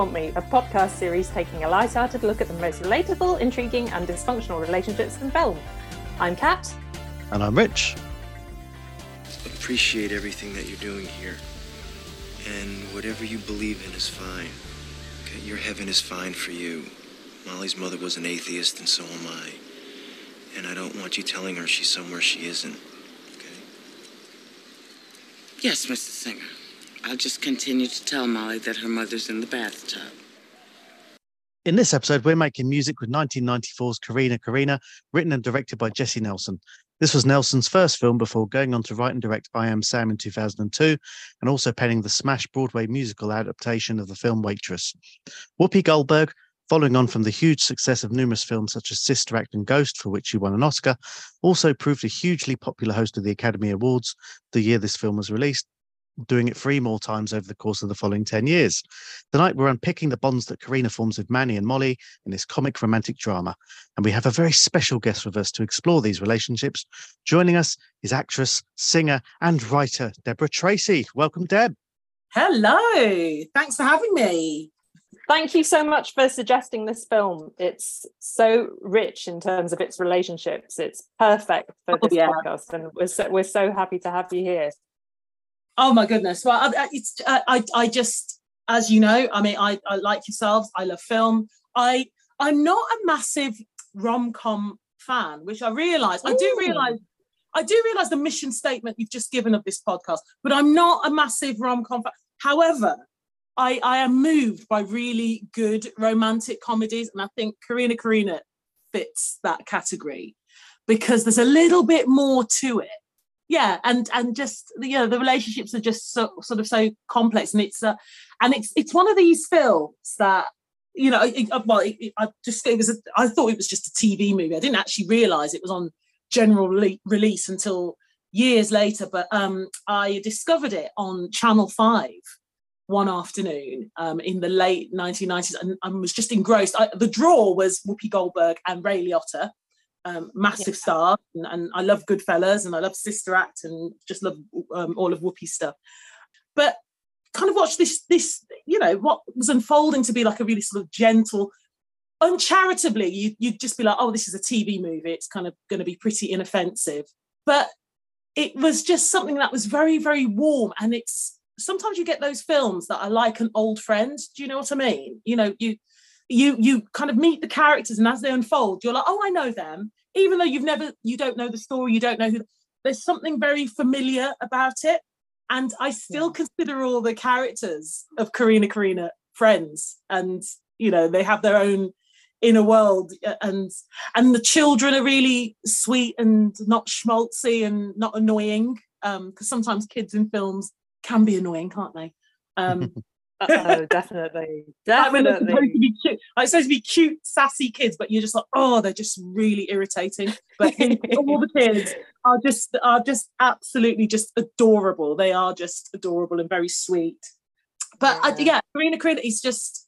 Want Me, a podcast series taking a light-hearted look at the most relatable, intriguing, and dysfunctional relationships in film. I'm Kat. And I'm Rich. Appreciate everything that you're doing here. And whatever you believe in is fine. Okay, your heaven is fine for you. Molly's mother was an atheist, and so am I. And I don't want you telling her she's somewhere she isn't. Okay? Yes, Mr. Singer. I'll just continue to tell Molly that her mother's in the bathtub. In this episode, we're making music with 1994's Corrina Corrina, written and directed by Jessie Nelson. This was Nelson's first film before going on to write and direct I Am Sam in 2002, and also penning the smash Broadway musical adaptation of the film Waitress. Whoopi Goldberg, following on from the huge success of numerous films such as Sister Act and Ghost, for which she won an Oscar, also proved a hugely popular host of the Academy Awards the year this film was released, doing it three more times over the course of the following 10 years. Tonight, we're unpicking the bonds that Corrina forms with Manny and Molly in this comic romantic drama. And we have a very special guest with us to explore these relationships. Joining us is actress, singer, and writer Deborah Tracey. Welcome, Deb. Hello. Thanks for having me. Thank you so much for suggesting this film. It's so rich in terms of its relationships. It's perfect for oh, this oh, yeah. podcast, and we're so, we're so happy to have you here. Oh my goodness! Well, I, it's uh, I I just as you know, I mean, I, I like yourselves. I love film. I I'm not a massive rom com fan, which I realise. I do realise. I do realise the mission statement you've just given of this podcast, but I'm not a massive rom com fan. However, I, I am moved by really good romantic comedies, and I think Corrina Corrina fits that category because there's a little bit more to it yeah and and just you know the relationships are just so sort of so complex and it's uh, and it's it's one of these films that you know it, well it, it, i just it was a, i thought it was just a tv movie. I didn't actually realize it was on general re- release until years later but um i discovered it on channel 5 one afternoon um, in the late 1990s and, and was just engrossed. I, the draw was whoopi goldberg and ray liotta um, massive yeah. star, and, and, I love Goodfellas, and I love Sister Act, and just love um, all of Whoopi's stuff. But kind of watch this, this you know, what was unfolding to be like a really sort of gentle, uncharitably, you, you'd just be like, oh, this is a TV movie. It's kind of going to be pretty inoffensive, but it was just something that was very, very warm, and it's sometimes you get those films that are like an old friend. Do you know what I mean? You know, you you you kind of meet the characters and as they unfold you're like oh i know them. Even though you've never you don't know the story you don't know who there's something very familiar about it. And i still consider all the characters of corrina corrina friends and you know they have their own inner world and and the children are really sweet and not schmaltzy and not annoying um because sometimes kids in films can be annoying can't they? Um oh, definitely, definitely. Like supposed to be cute, like supposed to be cute, sassy kids, but you're just like, oh, they're just really irritating. But all the kids are just are just absolutely just adorable. They are just adorable and very sweet. But uh, yeah, I, yeah Corrina is just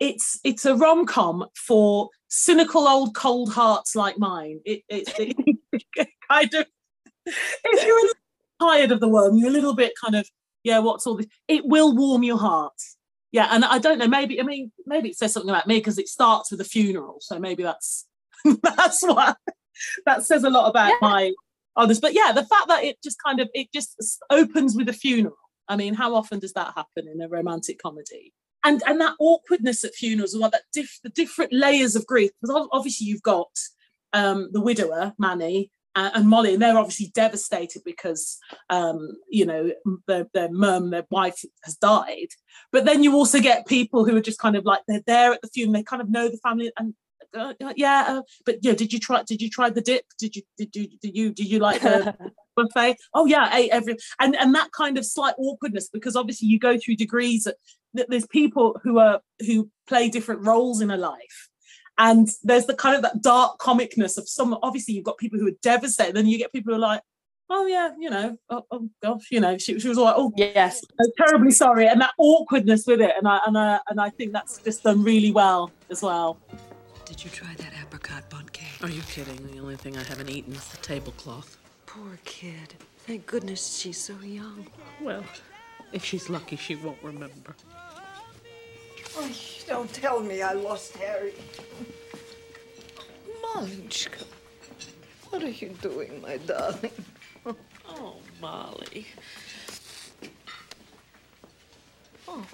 it's it's a rom com for cynical old cold hearts like mine. It, it, it kind of if you're tired of the world, you're a little bit kind of yeah, what's all this? It will warm your heart. Yeah, and I don't know, maybe, I mean, maybe it says something about me because it starts with a funeral. So maybe that's that's what that says a lot about yeah. my others. But yeah, the fact that it just kind of it just opens with a funeral. I mean, how often does that happen in a romantic comedy? And and that awkwardness at funerals, well, that diff, the different layers of grief. Because obviously you've got um, the widower Manny, and Molly, and they're obviously devastated because um, you know their, their mum, their wife has died. But then you also get people who are just kind of like they're there at the funeral, they kind of know the family, and uh, uh yeah, uh, but yeah, did you try? Did you try the dip? Did you did you did you did you like the buffet? Oh yeah, I ate every and and that kind of slight awkwardness because obviously you go through degrees. That there's people who are who play different roles in a life and there's the kind of that dark comicness of some obviously you've got people who are devastated then you get people who are like oh yeah you know oh, oh gosh you know she, she was all like oh yes. I'm terribly sorry and that awkwardness with it and I and I and I think that's just done really well as well. Did you try that apricot bundt cake? Are you kidding? The only thing I haven't eaten is the tablecloth. Poor kid. Thank goodness she's so young. Well if she's lucky she won't remember Oh, don't tell me I lost Harry. Malinchka, what are you doing, my darling? Oh, Molly. Oh.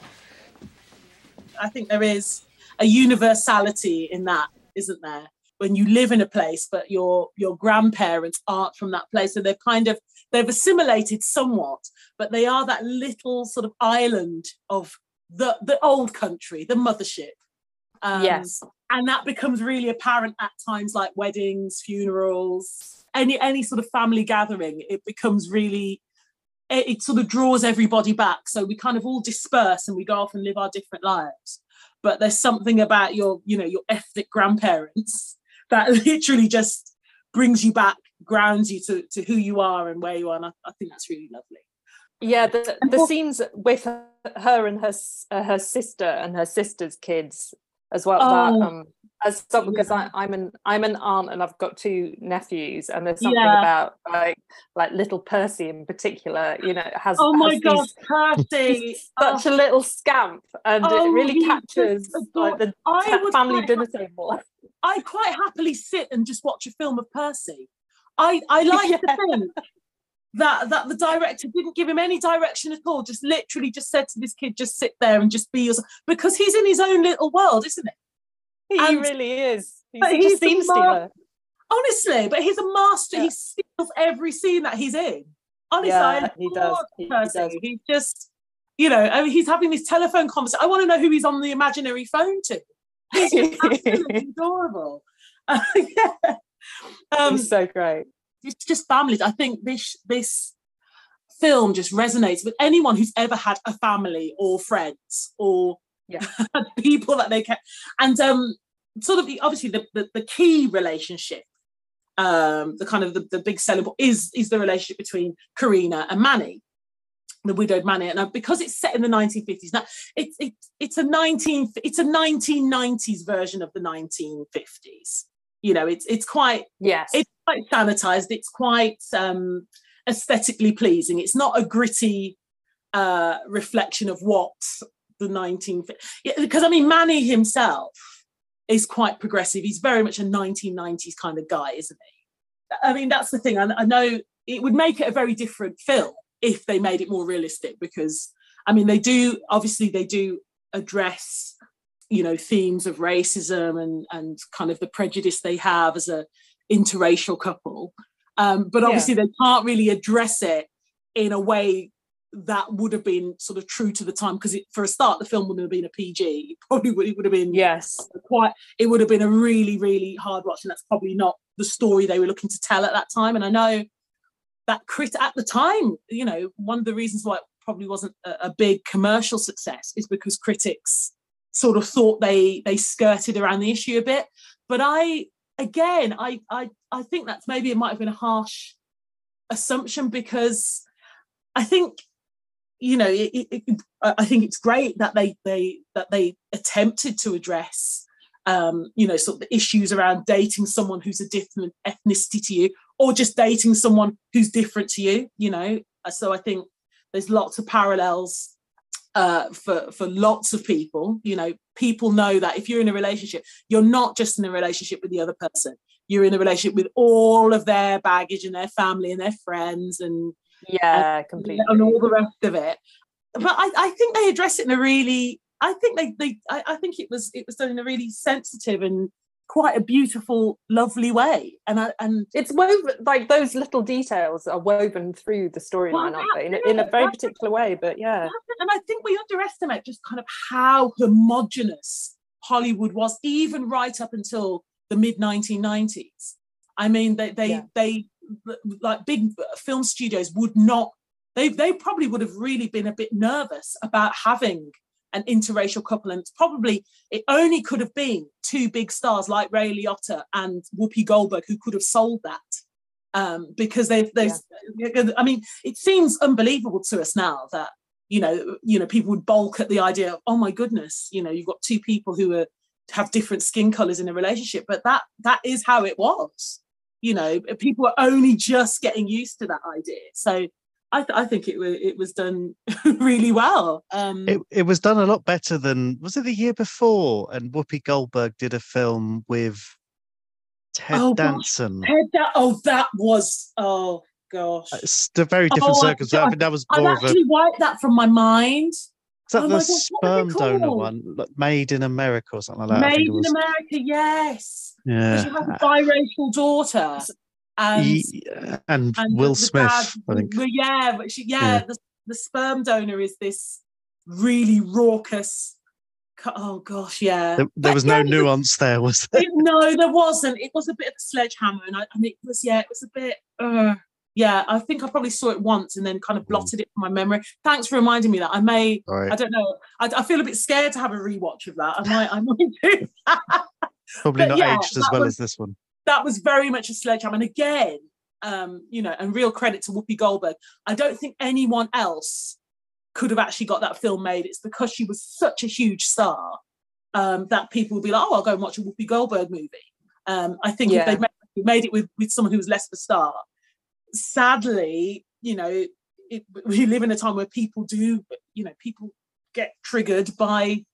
I think there is a universality in that, isn't there? When you live in a place, but your your grandparents aren't from that place, so they've kind of they've assimilated somewhat, but they are that little sort of island of the the old country, the mothership. Um, yes, and that becomes really apparent at times like weddings, funerals, any any sort of family gathering. It becomes really it, it sort of draws everybody back. So we kind of all disperse and we go off and live our different lives but there's something about your you know your ethnic grandparents that literally just brings you back grounds you to, to who you are and where you are and I, I think that's really lovely yeah the, the scenes with her and her uh, her sister and her sister's kids as well oh, that, um, as some because yeah. I, am an I'm an aunt and I've got two nephews and there's something yeah. about like like little Percy in particular you know has oh my has god Percy such oh. a little scamp and oh, it really captures like the family dinner table I quite happily sit and just watch a film of Percy I I like yeah. the film that that the director didn't give him any direction at all just literally just said to this kid just sit there and just be yourself because he's in his own little world isn't it he and, really is. He's such he's a scene stealer. Honestly, but he's a master. Yeah. He steals every scene that he's in. Honestly, yeah, he does. He, he does. He's just, you know, I mean, he's having this telephone conversation. I want to know who he's on the imaginary phone to. He's absolutely adorable. Uh, yeah. Um, he's so great. It's just families. I think this this film just resonates with anyone who's ever had a family or friends or yeah. people that they can and um sort of the obviously the, the, the key relationship um the kind of the, the big selling is is the relationship between Corrina and Manny the widowed Manny. And uh, because it's set in the 1950s now it's it, it's a 19 it's a 1990s version of the 1950s you know it's it's quite yes. it's quite sanitized it's quite um aesthetically pleasing it's not a gritty uh reflection of what the 19 yeah, because I mean Manny himself is quite progressive. He's very much a 1990s kind of guy, isn't he? I mean, that's the thing. I, I know it would make it a very different film if they made it more realistic because I mean they do obviously they do address you know themes of racism and and kind of the prejudice they have as a interracial couple. Um, but obviously yeah. they can't really address it in a way that would have been sort of true to the time because for a start the film wouldn't have been a PG it probably would, it would have been yes. quite it would have been a really really hard watch and that's probably not the story they were looking to tell at that time. And I know that crit at the time you know one of the reasons why it probably wasn't a, a big commercial success is because critics sort of thought they they skirted around the issue a bit. But I again I I I think that's maybe it might have been a harsh assumption because I think you know, it, it, I think it's great that they they that they attempted to address, um, you know, sort of the issues around dating someone who's a different ethnicity to you, or just dating someone who's different to you. You know, so I think there's lots of parallels uh, for for lots of people. You know, people know that if you're in a relationship, you're not just in a relationship with the other person. You're in a relationship with all of their baggage and their family and their friends and yeah and, completely and all the rest of it but I, I think they address it in a really i think they they I, I think it was it was done in a really sensitive and quite a beautiful lovely way. And I, and it's woven like those little details are woven through the storyline well, aren't they? In, a, in a very particular way but yeah. And i think we underestimate just kind of how homogenous hollywood was even right up until the mid 1990s i mean they they yeah. they like big film studios would not they they probably would have really been a bit nervous about having an interracial couple. And it's probably it only could have been two big stars like Ray Liotta and Whoopi Goldberg who could have sold that. Um, because they've they yeah. I mean it seems unbelievable to us now that you know you know people would balk at the idea of oh my goodness you know you've got two people who are have different skin colors in a relationship. But that that is how it was. You know people are only just getting used to that idea. So I, th- I think it was it was done really well. Um, It it was done a lot better than was it the year before? And Whoopi Goldberg did a film with Ted Oh, gosh. Danson. Ted, that, oh, that was oh gosh. It's a very different Oh, I- circumstance. I think that was I've more of a. actually wiped that from my mind. Is that oh the my God, sperm donor one? Like, Made in America or something like that. Made in. America, yes. Yeah. She has a biracial daughter, and Ye- and, and Will the Smith, dad- I think. yeah, she, yeah, Yeah. The, the sperm donor is this really raucous. Oh gosh, yeah. There, there was no nuance there, was there? it- no, there wasn't. It was a bit of a sledgehammer, and, I, and it was yeah, it was a bit. Uh, yeah, I think I probably saw it once and then kind of blotted it from my memory. Thanks for reminding me that. I may. Right. I don't know. I, I feel a bit scared to have a rewatch of that. I might. I might do. Probably but not yeah, aged as well was- as this one. That was very much a sledgehammer. And again, um, you know, and real credit to Whoopi Goldberg. I don't think anyone else could have actually got that film made. It's because she was such a huge star um, that people would be like, "Oh, I'll go and watch a Whoopi Goldberg movie." Um, I think Yeah. if they made, made it with with someone who was less of a star, sadly, you know, it, we live in a time where people do, you know, people get triggered by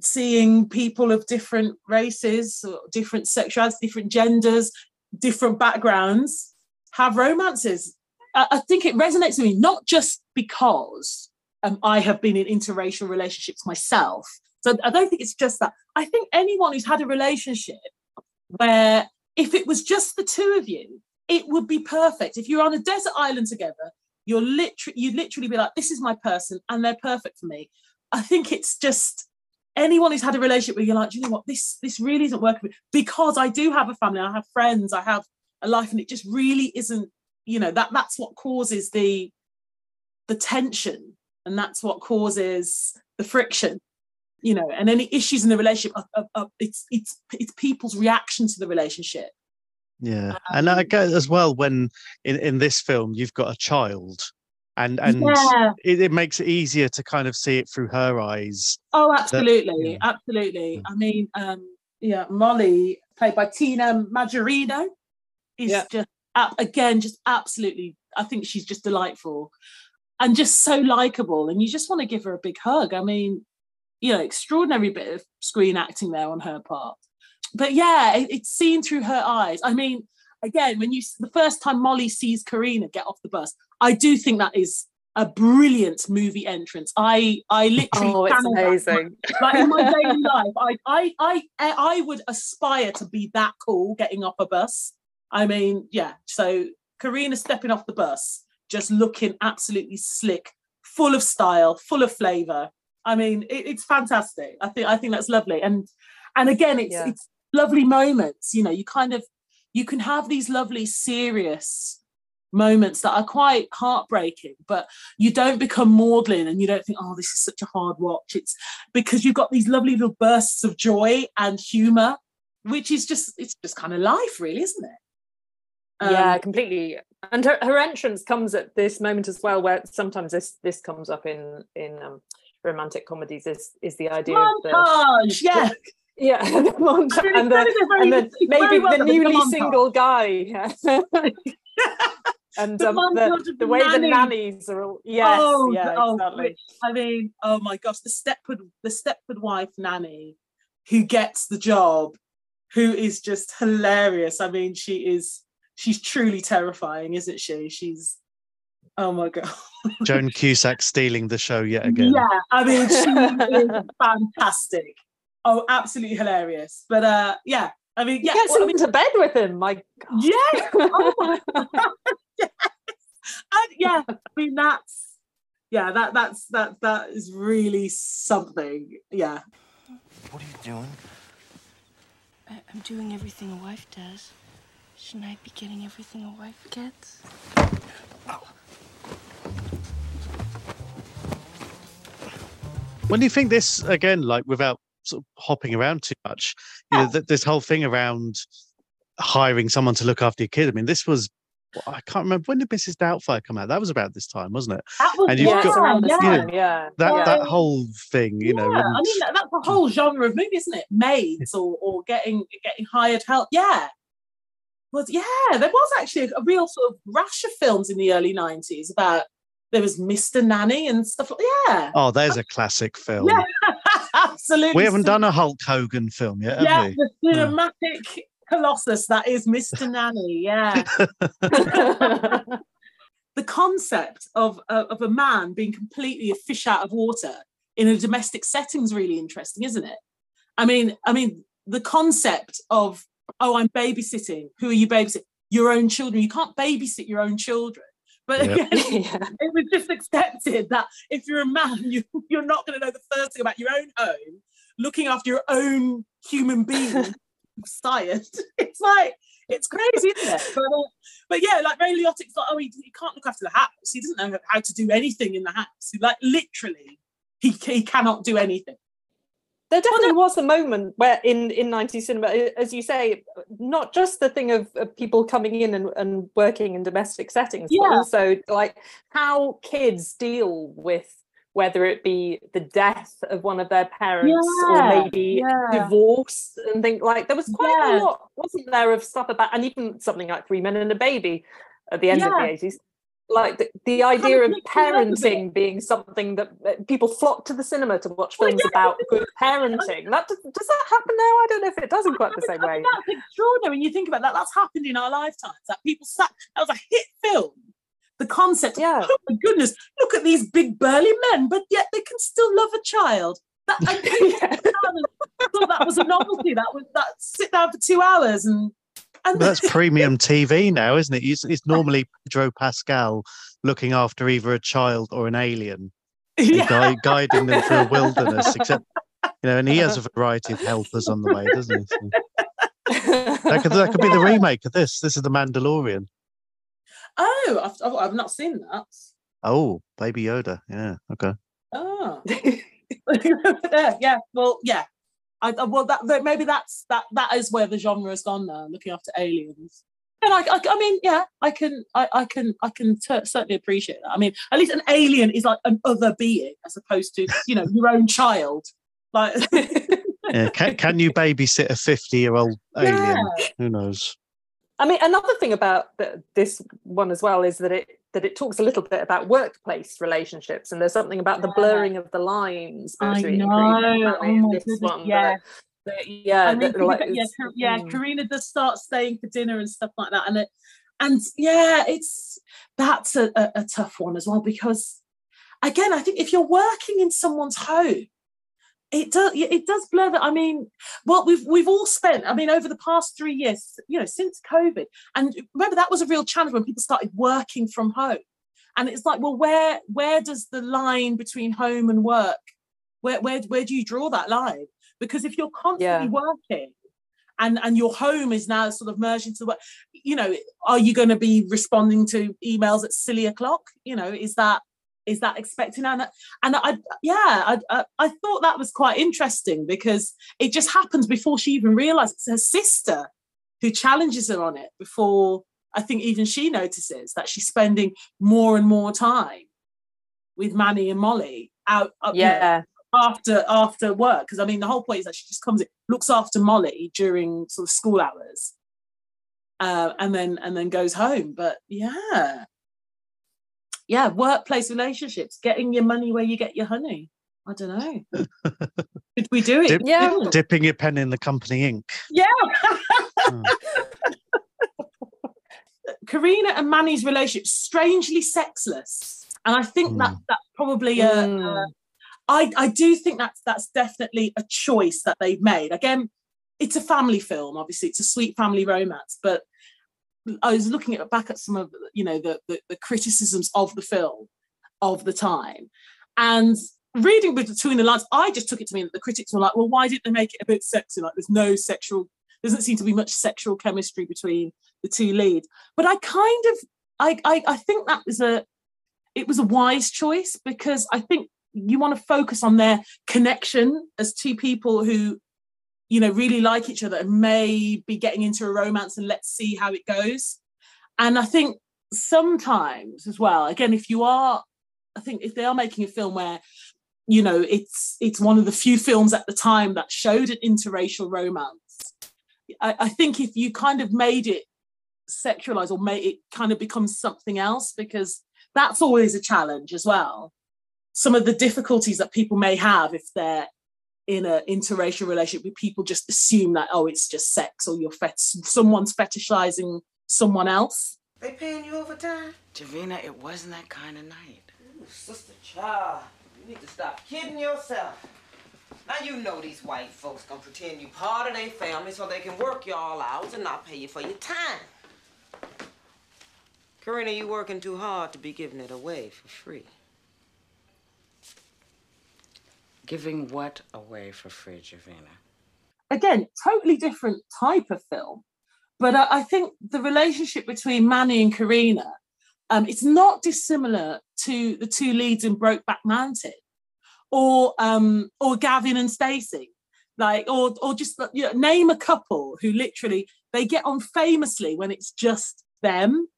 seeing people of different races, different sexualities, different genders, different backgrounds have romances. I, think it resonates with me not just because um, I have been in interracial relationships myself. So I don't think it's just that. I think anyone who's had a relationship where if it was just the two of you, it would be perfect. If you're on a desert island together, you're literally you'd literally be like, this is my person and they're perfect for me. I think it's just anyone who's had a relationship where you're like, "Do you know what, this this really isn't working because I do have a family, I have friends, I have a life, and it just really isn't, you know, that that's what causes the the tension and that's what causes the friction you know and any issues in the relationship are, are- are- it's it's it's people's reaction to the relationship. Yeah, and I Um, get as well when in, in this film you've got a child, and and yeah it, it makes it easier to kind of see it through her eyes. oh absolutely yeah. absolutely Yeah. i mean um yeah molly played by tina majorino is Yeah. just ab- again just absolutely i think she's just delightful and just so likable and you just want to give her a big hug i mean you know extraordinary bit of screen acting there on her part but yeah it, it's seen through her eyes i mean again when you the first time molly sees corrina get off the bus i do think that is a brilliant movie entrance. I i literally Oh, it's amazing. like in my daily life I, I i i would aspire to be that cool getting off a bus. I mean yeah so corrina stepping off the bus just looking absolutely slick full of style full of flavor. I mean it, it's fantastic. I think i think that's lovely. And and again it's Yeah. it's lovely moments you know you kind of you can have these lovely serious moments that are quite heartbreaking but you don't become maudlin and you don't think oh this is such a hard watch it's because you've got these lovely little bursts of joy and humor which is just it's just kind of life really isn't it yeah, Um, completely. And her, her entrance comes at this moment as well, where sometimes this this comes up in in um, romantic comedies. Is is the idea of the montage yeah yeah the montage and the, and the, maybe well the done, it's a newly single guy. yeah. and The um, the, the the way the nannies are all yes Oh, yeah oh, exactly which- I mean, oh my gosh, the Stepford, the Stepford wife nanny who gets the job, who is just hilarious. I mean, she is, she's truly terrifying, isn't she? She's, oh my god. Joan Cusack stealing the show yet again. Yeah, I mean, she is fantastic. Oh, absolutely hilarious. But uh, yeah, I mean, yeah, gets well, I mean, into bed with him my God. yeah, oh my yes. And yeah, I mean that's yeah, that that's that that is really something. Yeah. What are you doing? I- I'm doing everything a wife does. Shouldn't I be getting everything a wife gets? When do you think this again, like without sort of hopping around too much, you know, oh. th- this whole thing around hiring someone to look after your kid? I mean, this was I can't remember when did Mrs. Doubtfire come out. That was about this time, wasn't it? That was And you've yeah, got- it's around this yeah. time yeah That yeah. that whole thing, you know. yeah, and- I mean that, that's a whole genre of movie, isn't it? Maids or or getting getting hired help. Yeah. was yeah, there was actually a, a real sort of rash of films in the early nineties about there was Mr. Nanny and stuff like yeah. Oh, there's a classic film. Yeah, absolutely. We haven't done a Hulk Hogan film yet, have yeah, we? the cinematic colossus that is Mr. Nanny. Yeah. the concept of, uh, of a man being completely a fish out of water in a domestic setting is really interesting, isn't it? I mean, I mean, the concept of oh, I'm babysitting. Who are you babysitting? Your own children. You can't babysit your own children. But Yep. again, it was just accepted that if you're a man, you, you're not going to know the first thing about your own home, looking after your own human being, science. It's like, it's crazy, isn't it? But, uh, but yeah, like Ray Liotta's like, oh, he, he can't look after the house. He doesn't know how to do anything in the house. He, like, literally, he, he cannot do anything. There definitely was a moment where in in 90s cinema, as you say, not just the thing of, of people coming in and, and working in domestic settings, but also like how kids deal with whether it be the death of one of their parents Yeah, or maybe yeah. divorce and think like there was quite Yeah. a lot, wasn't there, of stuff about and even something like Three Men and a Baby at the end of the 80s. Like the, the idea of mix it up a bit. parenting being something that people flock to the cinema to watch Well, films yeah, about good parenting. That does, does that happen now? I don't know if it does in quite the same I way. that's extraordinary when you think about that. That's happened in our lifetimes. That people sat. That was a hit film. The concept. Yeah. Oh my goodness! Look at these big burly men, but yet they can still love a child. That, sat thought that was a novelty. That was that. Sit down for two hours and and But that's premium TV now, isn't it? It's, it's normally Pedro Pascal looking after either a child or an alien, Yeah. gui- guiding them through a wilderness. Except, you know, and he has a variety of helpers on the way, doesn't he? So that could that could be the remake of this. This is the Mandalorian. Oh, I've, I've, I've not seen that. Oh, Baby Yoda. Yeah. Okay. Oh. yeah, yeah. Well, yeah. I, I- well, that, that maybe that's that. That is where the genre has gone now, looking after aliens. And I, I, I mean, yeah, I can, I, I can, I can t- certainly appreciate that. I mean, at least an alien is like an other being as opposed to, you know, your own child. Like, Yeah. Can, can you babysit a fifty-year-old alien? Yeah. Who knows? I mean, another thing about the, this one as well is that it that it talks a little bit about workplace relationships, and there's something about the blurring of the lines I between know. Oh this goodness, one. yeah. that- that- yeah, I mean, that, like, yeah, yeah. mm. Corrina does start staying for dinner and stuff like that, and it, and yeah, it's that's a, a, a tough one as well because, again, I think if you're working in someone's home, it does it does blur that. I mean, well, we've we've all spent. I mean, over the past three years, you know, since COVID, and remember that was a real challenge when people started working from home, and it's like, well, where where does the line between home and work? Where where where do you draw that line? Because if you're constantly Yeah. working and and your home is now sort of merged into work, you know, are you going to be responding to emails at silly o'clock? You know, is that is that expecting and and I yeah I, I I thought that was quite interesting because it just happens before she even realizes it's her sister who challenges her on it before I think even she notices that she's spending more and more time with Manny and Molly out know, yeah, after after work. Because I mean the whole point is that she just comes in looks after Molly during sort of school hours uh, and then and then goes home. But yeah yeah workplace relationships getting your money where you get your honey I don't know did we do it Dip- yeah. Didn't. Dipping your pen in the company ink. yeah Hmm. Corrina and Manny's relationship strangely sexless and I think that Mm. that's probably a, Mm. a I, I do think that's that's definitely a choice that they've made. Again, it's a family film, obviously, it's a sweet family romance, but I was looking at back at some of you know the, the the criticisms of the film of the time, and reading between the lines, I just took it to mean that the critics were like, well, why didn't they make it a bit sexy? Like, there's no sexual, doesn't seem to be much sexual chemistry between the two leads. But I kind of, I I, I think that was a, it was a wise choice because I think you want to focus on their connection as two people who you know really like each other and may be getting into a romance and let's see how it goes. And i think sometimes as well again if you are i think if they are making a film where you know it's it's one of the few films at the time that showed an interracial romance i, I think if you kind of made it sexualized or made it kind of becomes something else because that's always a challenge as well. Some of the difficulties that people may have if they're in an interracial relationship with people just assume that oh it's just sex or you're fet- someone's fetishizing someone else They paying you overtime? Jevina, it wasn't that kind of night. Ooh, sister child, you need to stop kidding yourself. Now you know these white folks gonna pretend you part of their family so they can work y'all hours and not pay you for your time. Corrina, you working too hard to be giving it away for free. Giving what away for free, Jevina? again totally different type of film but I, I think the relationship between Manny and Corrina um, it's not dissimilar to the two leads in Brokeback Mountain or um, or Gavin and Stacey like or or just you know, name a couple who literally they get on famously when it's just them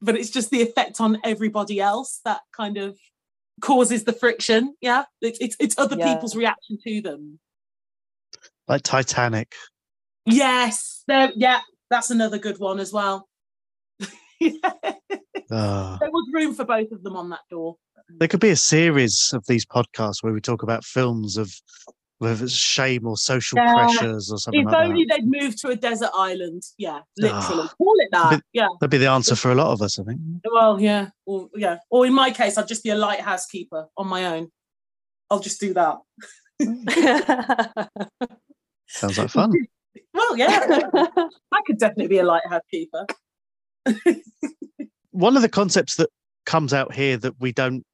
but it's just the effect on everybody else that kind of causes the friction yeah it's it's, it's other Yeah. people's reaction to them Like Titanic. Yes, there. Yeah, that's another good one as well. there Ah. was room for both of them on that door. there could be a series of these podcasts where we talk about films of whether it's shame or social Yeah. pressures or something If like only that. they'd moved to a desert island. Yeah, literally. Ah. Call it that. But- Yeah. That'd be the answer for a lot of us, I think. Well, yeah. Or yeah. Or in my case, I'd just be a lighthouse keeper on my own. I'll just do that. Sounds like fun. Well, yeah. I could definitely be a lighthouse keeper. One of the concepts that comes out here that we don't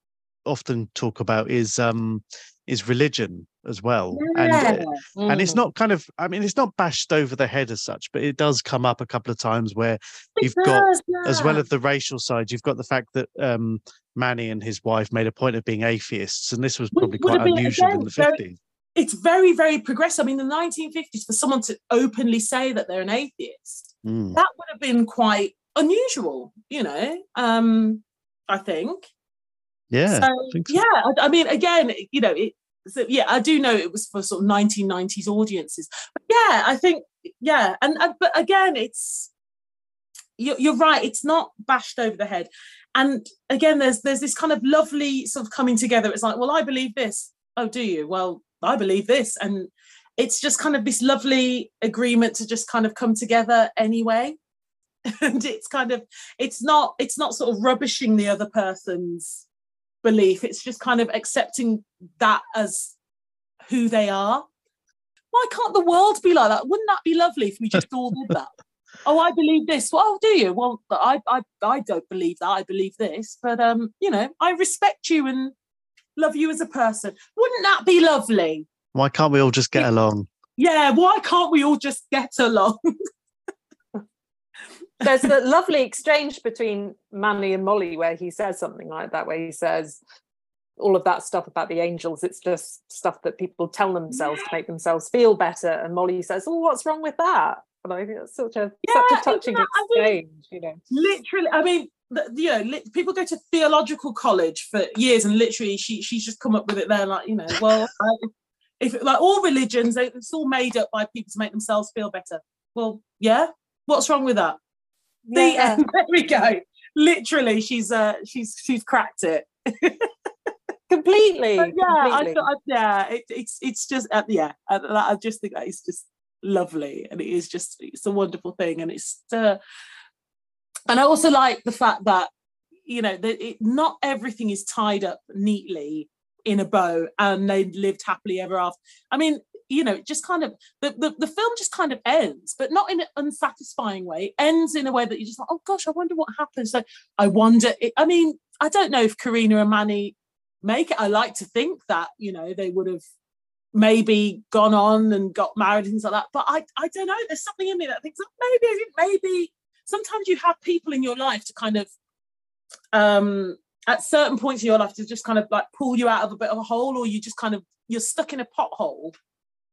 often talk about is um is religion as well. And uh, and it's Mm. not kind of i mean it's not bashed over the head as such but it does come up a couple of times where It you've got does, as well yeah. as the racial side you've got the fact that um manny and his wife made a point of being atheists and this was probably would quite unusual in again, the very- 50s it's very, very progressive. I mean, the 1950s, for someone to openly say that they're an atheist, Mm. that would have been quite unusual, you know, um, I think. yeah so, I think so. yeah, I, I mean, again, you know, it, so, yeah, I do know it was for sort of 1990s audiences. But yeah, I think, yeah. And, uh, but again, it's, you're, you're right, it's not bashed over the head. And again, there's there's this kind of lovely sort of coming together. It's like, well, I believe this. Oh, do you? Well, I believe this. And it's just kind of this lovely agreement to just kind of come together anyway. And it's kind of, it's not, it's not sort of rubbishing the other person's belief. It's just kind of accepting that as who they are. Why can't the world be like that? Wouldn't that be lovely if we just all did that? oh, I believe this. Well, do you? Well, I, I, I don't believe that. I believe this. But um, you know, I respect you and love you as a person. Wouldn't that be lovely? why can't we all just get along Yeah. Why can't we all just get along? There's a lovely exchange between Manny and Molly where he says something like that, where he says all of that stuff about the angels, it's just stuff that people tell themselves to make themselves feel better. And Molly says, Oh, what's wrong with that? And I think that's such a such a touching that- I mean, exchange, you know. literally i mean you know li- people go to theological college for years and literally she she's just come up with it there like you know well if like all religions it's all made up by people to make themselves feel better well yeah what's wrong with that the Yeah. end there we go literally she's uh she's she's cracked it completely. But yeah i completely. thought yeah it, it's it's just uh, yeah I, I just think that is just lovely and it is just it's a wonderful thing and it's uh, and i also like the fact that you know that it, not everything is tied up neatly in a bow and they lived happily ever after i mean you know it just kind of the, the, the film just kind of ends but not in an unsatisfying way it ends in a way that you're just like oh gosh i wonder what happens so i wonder it, i mean i don't know if corrina and manny make it. I like to think that you know they would have maybe gone on and got married and things like that but i i don't know. There's something in me that thinks oh, maybe maybe sometimes you have people in your life to kind of um at certain points in your life to just kind of like pull you out of a bit of a hole or you just kind of you're stuck in a pothole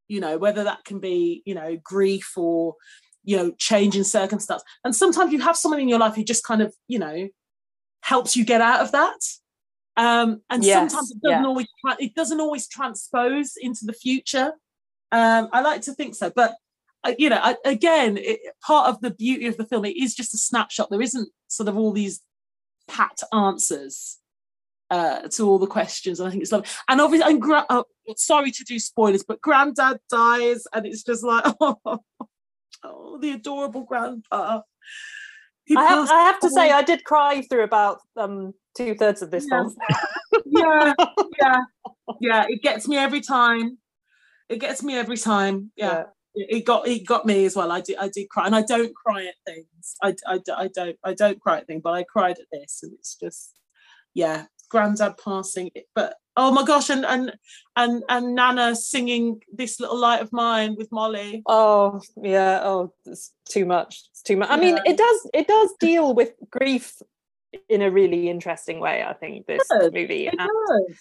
you know whether that can be you know grief or you know change in circumstance and sometimes you have someone in your life who just kind of you know helps you get out of that um and Yes, sometimes it doesn't yeah. always it doesn't always transpose into the future um i like to think so but uh, you know, I, again, it, part of the beauty of the film, it is just a snapshot. There isn't sort of all these pat answers uh, to all the questions. And I think it's lovely. And obviously, I'm gra- oh, sorry to do spoilers, but Granddad dies, and it's just like, oh, oh the adorable grandpa. I have, I have, to say, I did cry through about um, two thirds of this yeah. film. yeah, yeah, yeah. It gets me every time. It gets me every time. Yeah. yeah. It got it got me as well. I did I did cry, and I don't cry at things. I, I, I don't I don't cry at things, but I cried at this, and it's just yeah, granddad passing. But oh my gosh, and and and and Nana singing "This Little Light of Mine" with Molly. Oh yeah, oh it's too much. It's too much. I mean, it does it does deal with grief in a really interesting way. I think this movie. It And-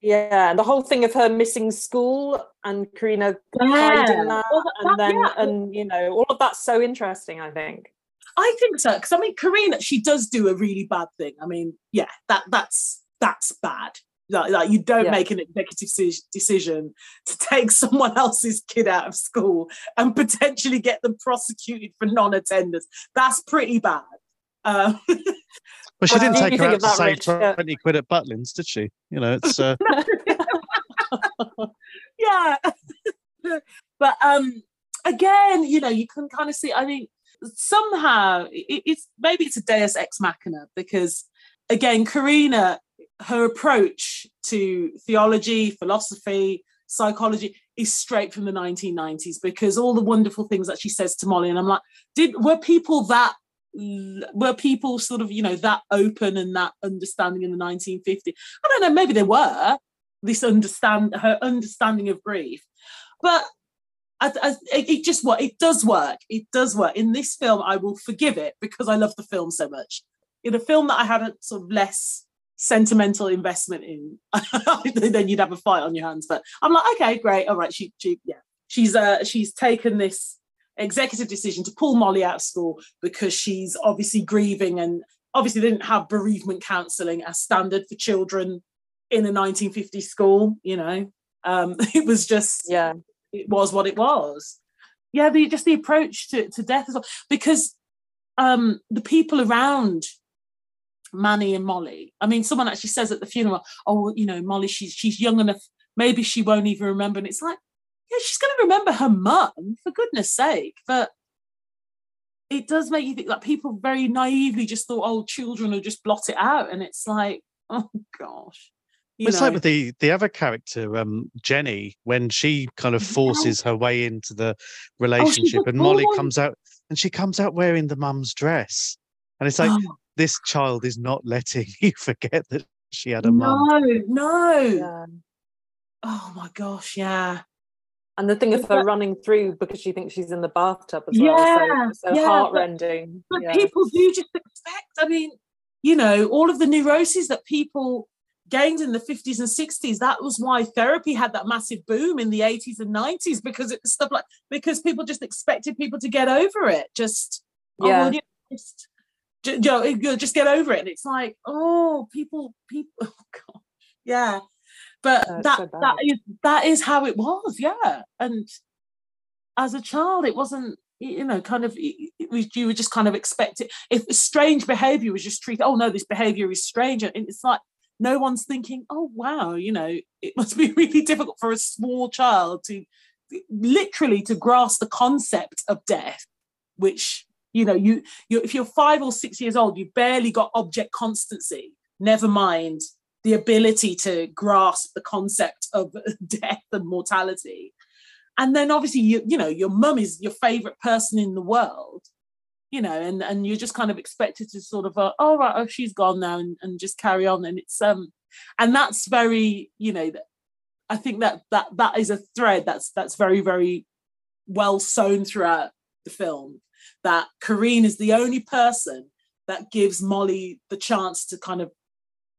yeah, the whole thing of her missing school and Corrina Yeah. hiding that, Well, that- and then yeah. and you know all of that's so interesting. I think. I think so because I mean, Corrina, she does do a really bad thing. I mean, yeah, that that's that's bad. Like, like you don't Yeah. make an executive deci- decision to take someone else's kid out of school and potentially get them prosecuted for non-attendance. That's pretty bad. Um, But she What didn't take you her out of to that, save Rich? Yeah. 20 quid at Butlins, did she? You know, it's uh, yeah but um again you know you can kind of see i think somehow it, it's maybe it's a deus ex machina because again corrina her approach to theology philosophy psychology is straight from the 1990s because all the wonderful things that she says to molly and i'm like did were people that were people sort of you know that open and that understanding in the 1950s i don't know maybe they were this understand her understanding of grief. But I, I, it just what it does work it does work. In this film i will forgive it because i love the film so much. In a film that i had a sort of less sentimental investment in then you'd have a fight on your hands. But i'm like okay great. All right she, she yeah. She's uh she's taken this executive decision to pull molly out of school because she's obviously grieving and obviously didn't have bereavement counselling as standard for children in a 1950 school you know? Um it was just Yeah. It was what it was. Yeah the just the approach to, to death as well. Because um the people around manny and molly i mean someone actually says at the funeral oh you know molly she's she's young enough maybe she won't even remember. And it's like yeah she's going to remember her mum for goodness sake. But it does make you think that people very naively just thought oh children will just blot it out. And it's like oh gosh you it's know. like with the the other character, um, Jenny, when she kind of forces her way into the relationship, and Molly born. comes out, and she comes out wearing the mum's dress, and it's like Oh. this child is not letting you forget that she had a mum. no no Yeah. oh my gosh yeah And the thing of her But- running through because she thinks she's in the bathtub as Yeah, well. So, so yeah, but- heartrending. But yeah. people do just expect, I mean, you know, all of the neuroses that people gained in the 50s and 60s, that was why therapy had that massive boom in the 80s and 90s because it was stuff like, because people just expected people to get over it. Just, oh, Yeah. well, you know, just, you know, just get over it. And it's like, oh, people, people, oh, God. Yeah. But Oh, it's that, so that is that is how it was, yeah. And as a child, it wasn't, you know, kind of, was, you were just kind of expected. If strange behavior was just treated, oh no, this behavior is strange. And it's like, no one's thinking, oh wow, you know, it must be really difficult for a small child to literally to grasp the concept of death, which, you know, you, you if you're five or six years old, you've barely got object constancy, never mind the ability to grasp the concept of death and mortality. And then obviously you you know your mum is your favorite person in the world you know and and you're just kind of expected to sort of uh, oh right oh she's gone now and, and just carry on and it's um and that's very you know i think that that that is a thread that's that's very very well sewn throughout the film that Corrina is the only person that gives Molly the chance to kind of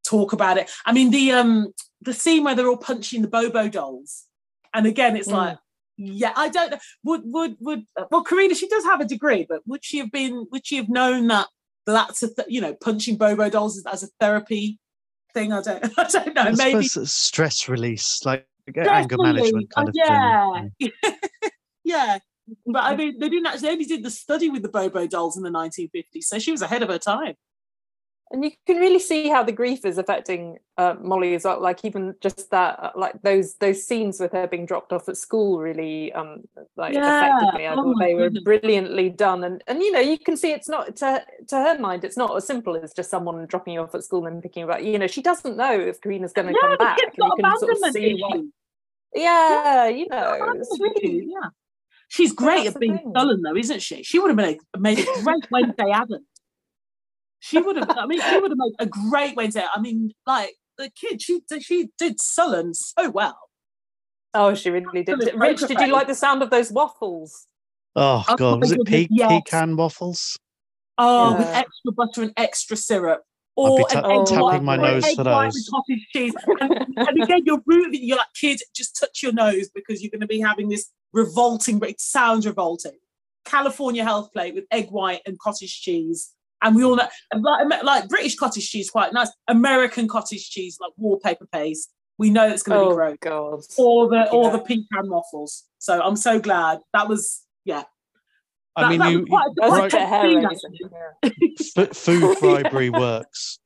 talk about it. I mean, the um the scene where they're all punching the Bobo dolls, and again, it's Mm. like, yeah, I don't know. Would would would well, Corrina, she does have a degree, but would she have been? Would she have known that that's a th- you know punching Bobo dolls as- a therapy thing? I don't. I don't know. I Maybe stress release, like anger management kind Uh, of thing. yeah. yeah but I mean, they didn't actually they only did the study with the Bobo dolls in the 1950s, so she was ahead of her time. And you can really see how the grief is affecting uh, Molly as well. Like even just that, uh, like those those scenes with her being dropped off at school, really um like Yeah. affected me. I Oh thought they were goodness. brilliantly done, and and you know you can see it's not to to her mind, it's not as simple as just someone dropping you off at school and picking you up. You know, she doesn't know if Corrina's going to Yeah, come back. you can sort of see why- issues. Yeah, you know, it's really yeah. She's great at being sullen, though, isn't she? She would have made a, made a great Wednesday Addams. She would have. I mean, she would have made a great Wednesday. I mean, like the kid, she she did sullen so well. Oh, she really did. Absolute Rich, did you like the sound of those waffles? Oh, Oh God. Was it goodness, pe- yes. pecan waffles? Oh, with extra butter and extra syrup. I'd Or be an ta- egg tapping white, my or an nose egg for white those. with cottage cheese. And, and again, you're rooting. You're like, kid, just touch your nose because you're going to be having this revolting. But it sounds revolting. California health plate with egg white and cottage cheese. And we all know, like, like British cottage cheese, quite nice. American cottage cheese, like wallpaper paste. We know it's going to be Oh gross. God! Or the or Yeah. the pecan waffles. So I'm so glad that was yeah. I That- mean, you, quite- you- quite a right, bit hair scene, Yeah. f- food bribery works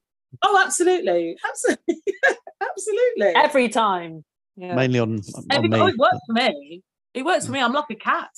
Oh, absolutely, absolutely, absolutely. Every time. Yeah. mainly on, on me. oh, it works for me. It works for me. I'm like a cat.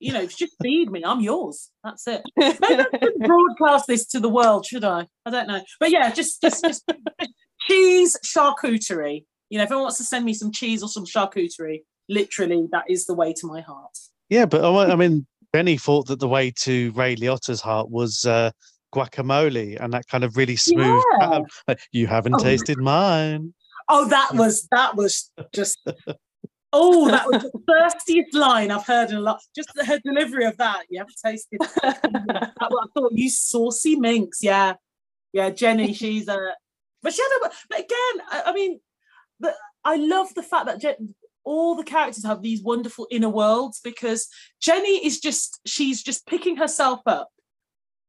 You know, just feed me. I'm yours. That's it. Maybe I shouldn't broadcast this to the world, should I? I don't know. But yeah, just just just cheese charcuterie. You know, if anyone wants to send me some cheese or some charcuterie, literally, that is the way to my heart. Yeah, but I I mean, Benny thought that the way to Ray Liotta's heart was uh, guacamole and that kind of really smooth. Yeah. pattern. You haven't Oh. tasted mine. Oh, that was that was just. Oh, that was the thirstiest line I've heard in a lot. Just her delivery of that. You haven't tasted. that, I thought you saucy minx. Yeah, yeah. Jenny, she's a. But she had a. But again, I, I mean, the, I love the fact that Jen, all the characters have these wonderful inner worlds because Jenny is just she's just picking herself up.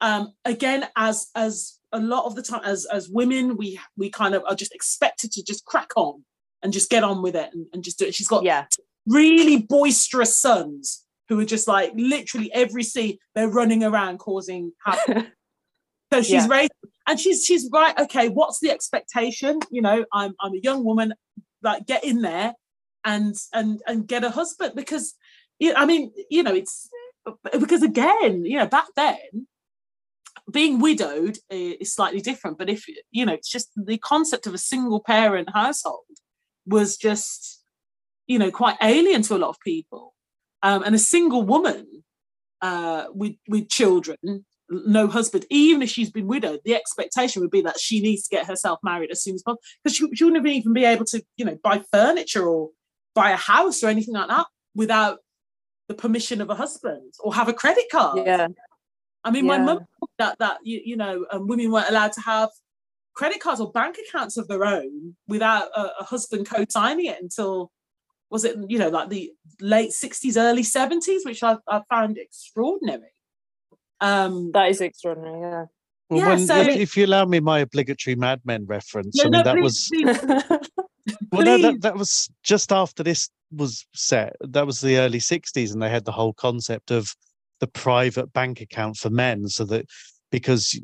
Um, again, as as a lot of the time, as as women, we we kind of are just expected to just crack on and just get on with it and, and just do it. She's got yeah. really boisterous sons who are just like literally every scene they're running around causing havoc. so she's Yeah. raised and she's she's right. Okay, what's the expectation? You know, I'm I'm a young woman. Like get in there and and and get a husband because you I mean you know it's because again you know back then being widowed is slightly different but if you know it's just the concept of a single parent household was just you know quite alien to a lot of people um, and a single woman uh, with with children no husband even if she's been widowed the expectation would be that she needs to get herself married as soon as possible because she, she wouldn't even be able to you know buy furniture or buy a house or anything like that without the permission of a husband or have a credit card Yeah. I mean, my Yeah. mum that that you, you know um, women weren't allowed to have credit cards or bank accounts of their own without a, a husband co-signing it until was it you know like the late sixties, early seventies, which I, I found extraordinary. Um, That is extraordinary. Yeah. Well, Yeah, when, so- if, if you allow me my obligatory Mad Men reference, yeah, I mean, no, that please, was please, well, no, that, that was just after this was set. That was the early '60s, and they had the whole concept of the private bank account for men, so that because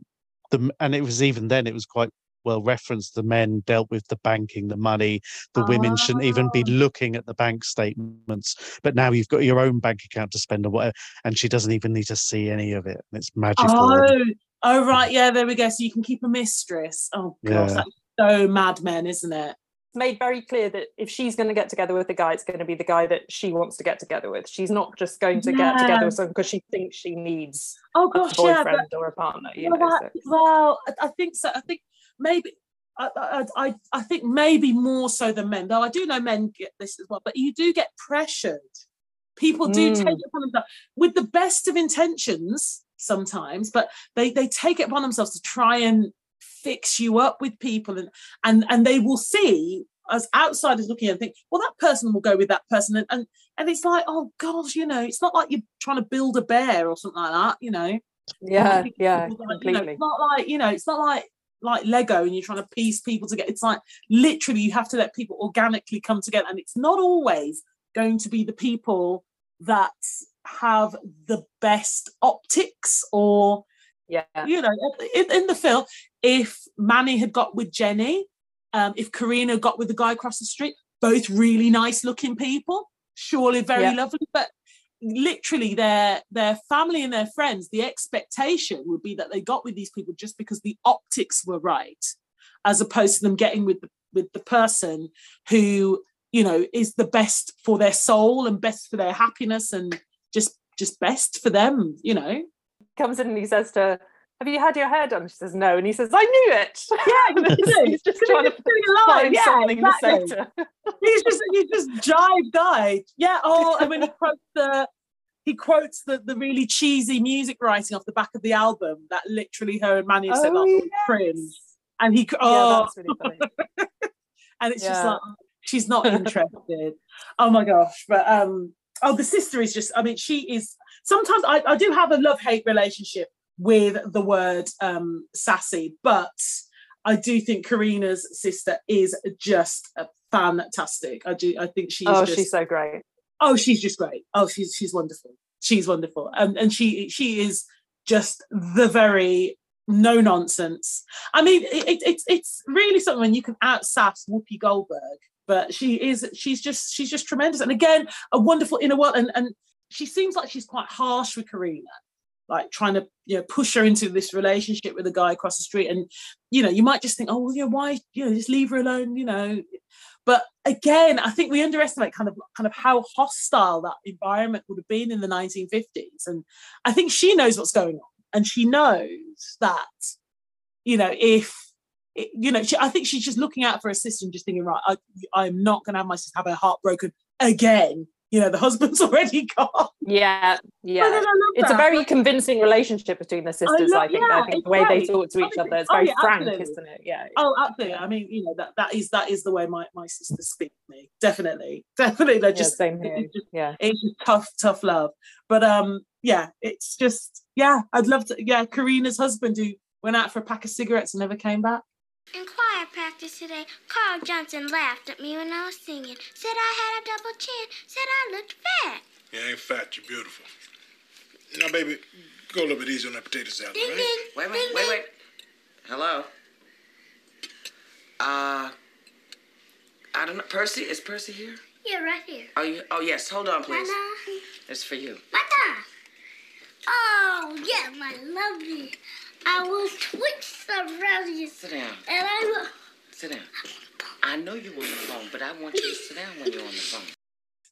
the and it was even then it was quite well referenced. The men dealt with the banking, the money. The women shouldn't even be Ah. looking at the bank statements. But now you've got your own bank account to spend or whatever, and she doesn't even need to see any of it. It's magical. oh, oh right, yeah, there we go. So you can keep a mistress. Oh gosh, Yeah. that's so Mad Men, isn't it? Made very clear that if she's going to get together with a guy, it's going to be the guy that she wants to get together with. She's not just going to get together with someone because she thinks she needs Oh a gosh, yeah, but or a partner. You well, know, so- well, I, think so. I think maybe. I, I, I, think maybe more so than men, though I do know men get this as well, but you do get pressured. People do take Mm. it upon themselves with the best of intentions sometimes, but they, they take it upon themselves to try and fix you up with people and and and they will see as outsiders looking and think, well, that person will go with that person. And, and and it's like, oh gosh, you know, it's not like you're trying to build a bear or something like that, you know. yeah, yeah, like, you know, completely. it's not like you know, it's not like like Lego and you're trying to piece people together. It's like literally you have to let people organically come together, and it's not always going to be the people that have the best optics or yeah you know in, in the film if manny had got with jenny um, if corrina got with the guy across the street both really nice looking people surely very Yeah. lovely but literally their their family and their friends the expectation would be that they got with these people just because the optics were right as opposed to them getting with the, with the person who you know is the best for their soul and best for their happiness and just just best for them you know comes in and he says to have you had your hair done she says no and he says i knew it yeah he's just trying to find yeah, something exactly. to say to he's just he's just jive guy. Yeah. Oh, and when he quotes the he quotes the, the really cheesy music writing off the back of the album that literally her and Manny said Oh, like cringe. And he yeah oh that's really funny and it's just like she's not interested. oh my gosh. But um oh the sister is just I mean she is sometimes I, I do have a love-hate relationship with the word um sassy, but I do think Corrina's sister is just fantastic. I do I think she's oh just she's so great oh she's just great. Oh she's she's wonderful. She's wonderful. And and she she is just the very no nonsense. I mean, it, it, it's it's really something when you can outsass Whoopi Goldberg, but she is she's just she's just tremendous. And again, a wonderful inner world. And and she seems like she's quite harsh with Corrina, like trying to you know push her into this relationship with a guy across the street. And you know, you might just think, oh, well, why you know just leave her alone, you know. But again, I think we underestimate kind of kind of how hostile that environment would have been in the 1950s. And I think she knows what's going on and she knows that you know if you know she, i think she's just looking out for her sister and just thinking right I, i'm not going to have my sister have her heart broken again you know the husband's already gone. Yeah yeah. I it's a very convincing relationship between the sisters love- i think yeah, i think the way they talk to each Honestly, other is oh, very yeah, frank absolutely. isn't it? Yeah oh absolutely. I mean you know that that is that is the way my my sisters speak to me. Definitely. Definitely. They're Yeah, just same here. it's just, yeah. it's just tough tough love. But um yeah it's just yeah i'd love to yeah corrina's husband who went out for a pack of cigarettes and never came back In choir practice today, Carl Johnson laughed at me when I was singing. Said I had a double chin. Said I looked fat. You ain't fat, you're beautiful. Now, baby, go a little bit easy on that potato salad, Ding right? ding. Wait, wait, ding, wait, ding. wait. Hello. Uh, I don't know. Percy, is Percy here? Yeah, right here. Oh, you, oh yes. Hold on, please. Mama. It's for you. Mama. Oh, yeah, my lovely. I will twitch around you. Sit down. And I will. Sit down. I know you're on the phone, but I want you to sit down when you're on the phone.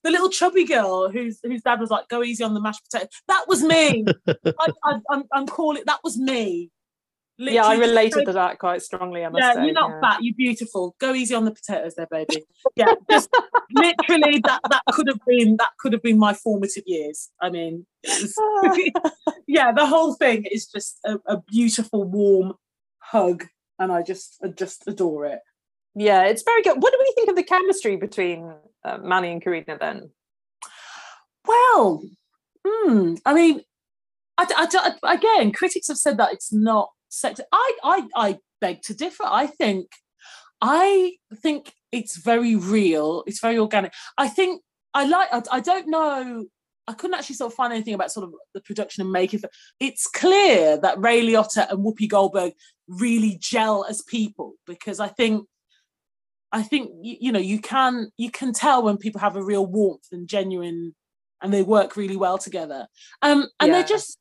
the little chubby girl whose whose dad was like, "Go easy on the mashed potato." That was me. I, I, I'm, I'm calling. That was me. Yeah i related to that quite strongly i must Yeah, say you're not yeah. fat. You're beautiful. Go easy on the potatoes, there, baby. Yeah, just literally that. That could have been that could have been my formative years. I mean, yeah, the whole thing is just a, a beautiful, warm hug, and I just I just adore it. yeah it's very good what do we think of the chemistry between uh, manny and corrina then Well, hmm, I mean, I, I- I- again, critics have said that it's not sex. I, I, I beg to differ. I think, I think it's very real. It's very organic. I think I like. I, I don't know. I couldn't actually sort of find anything about sort of the production and making. It's clear that Ray Liotta and Whoopi Goldberg really gel as people because I think I think you, know you can you can tell when people have a real warmth and genuine and they work really well together. Um, and Yeah. they're just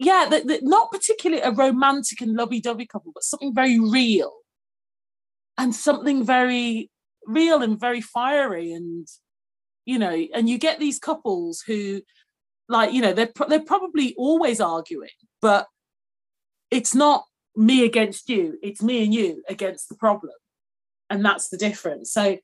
yeah, they they're not particularly a romantic and lovey-dovey couple, but something very real. And something very real and very fiery and you know and you get these couples who like you know they're they're probably always arguing but it's not me against you it's me and you against the problem. And that's the difference. So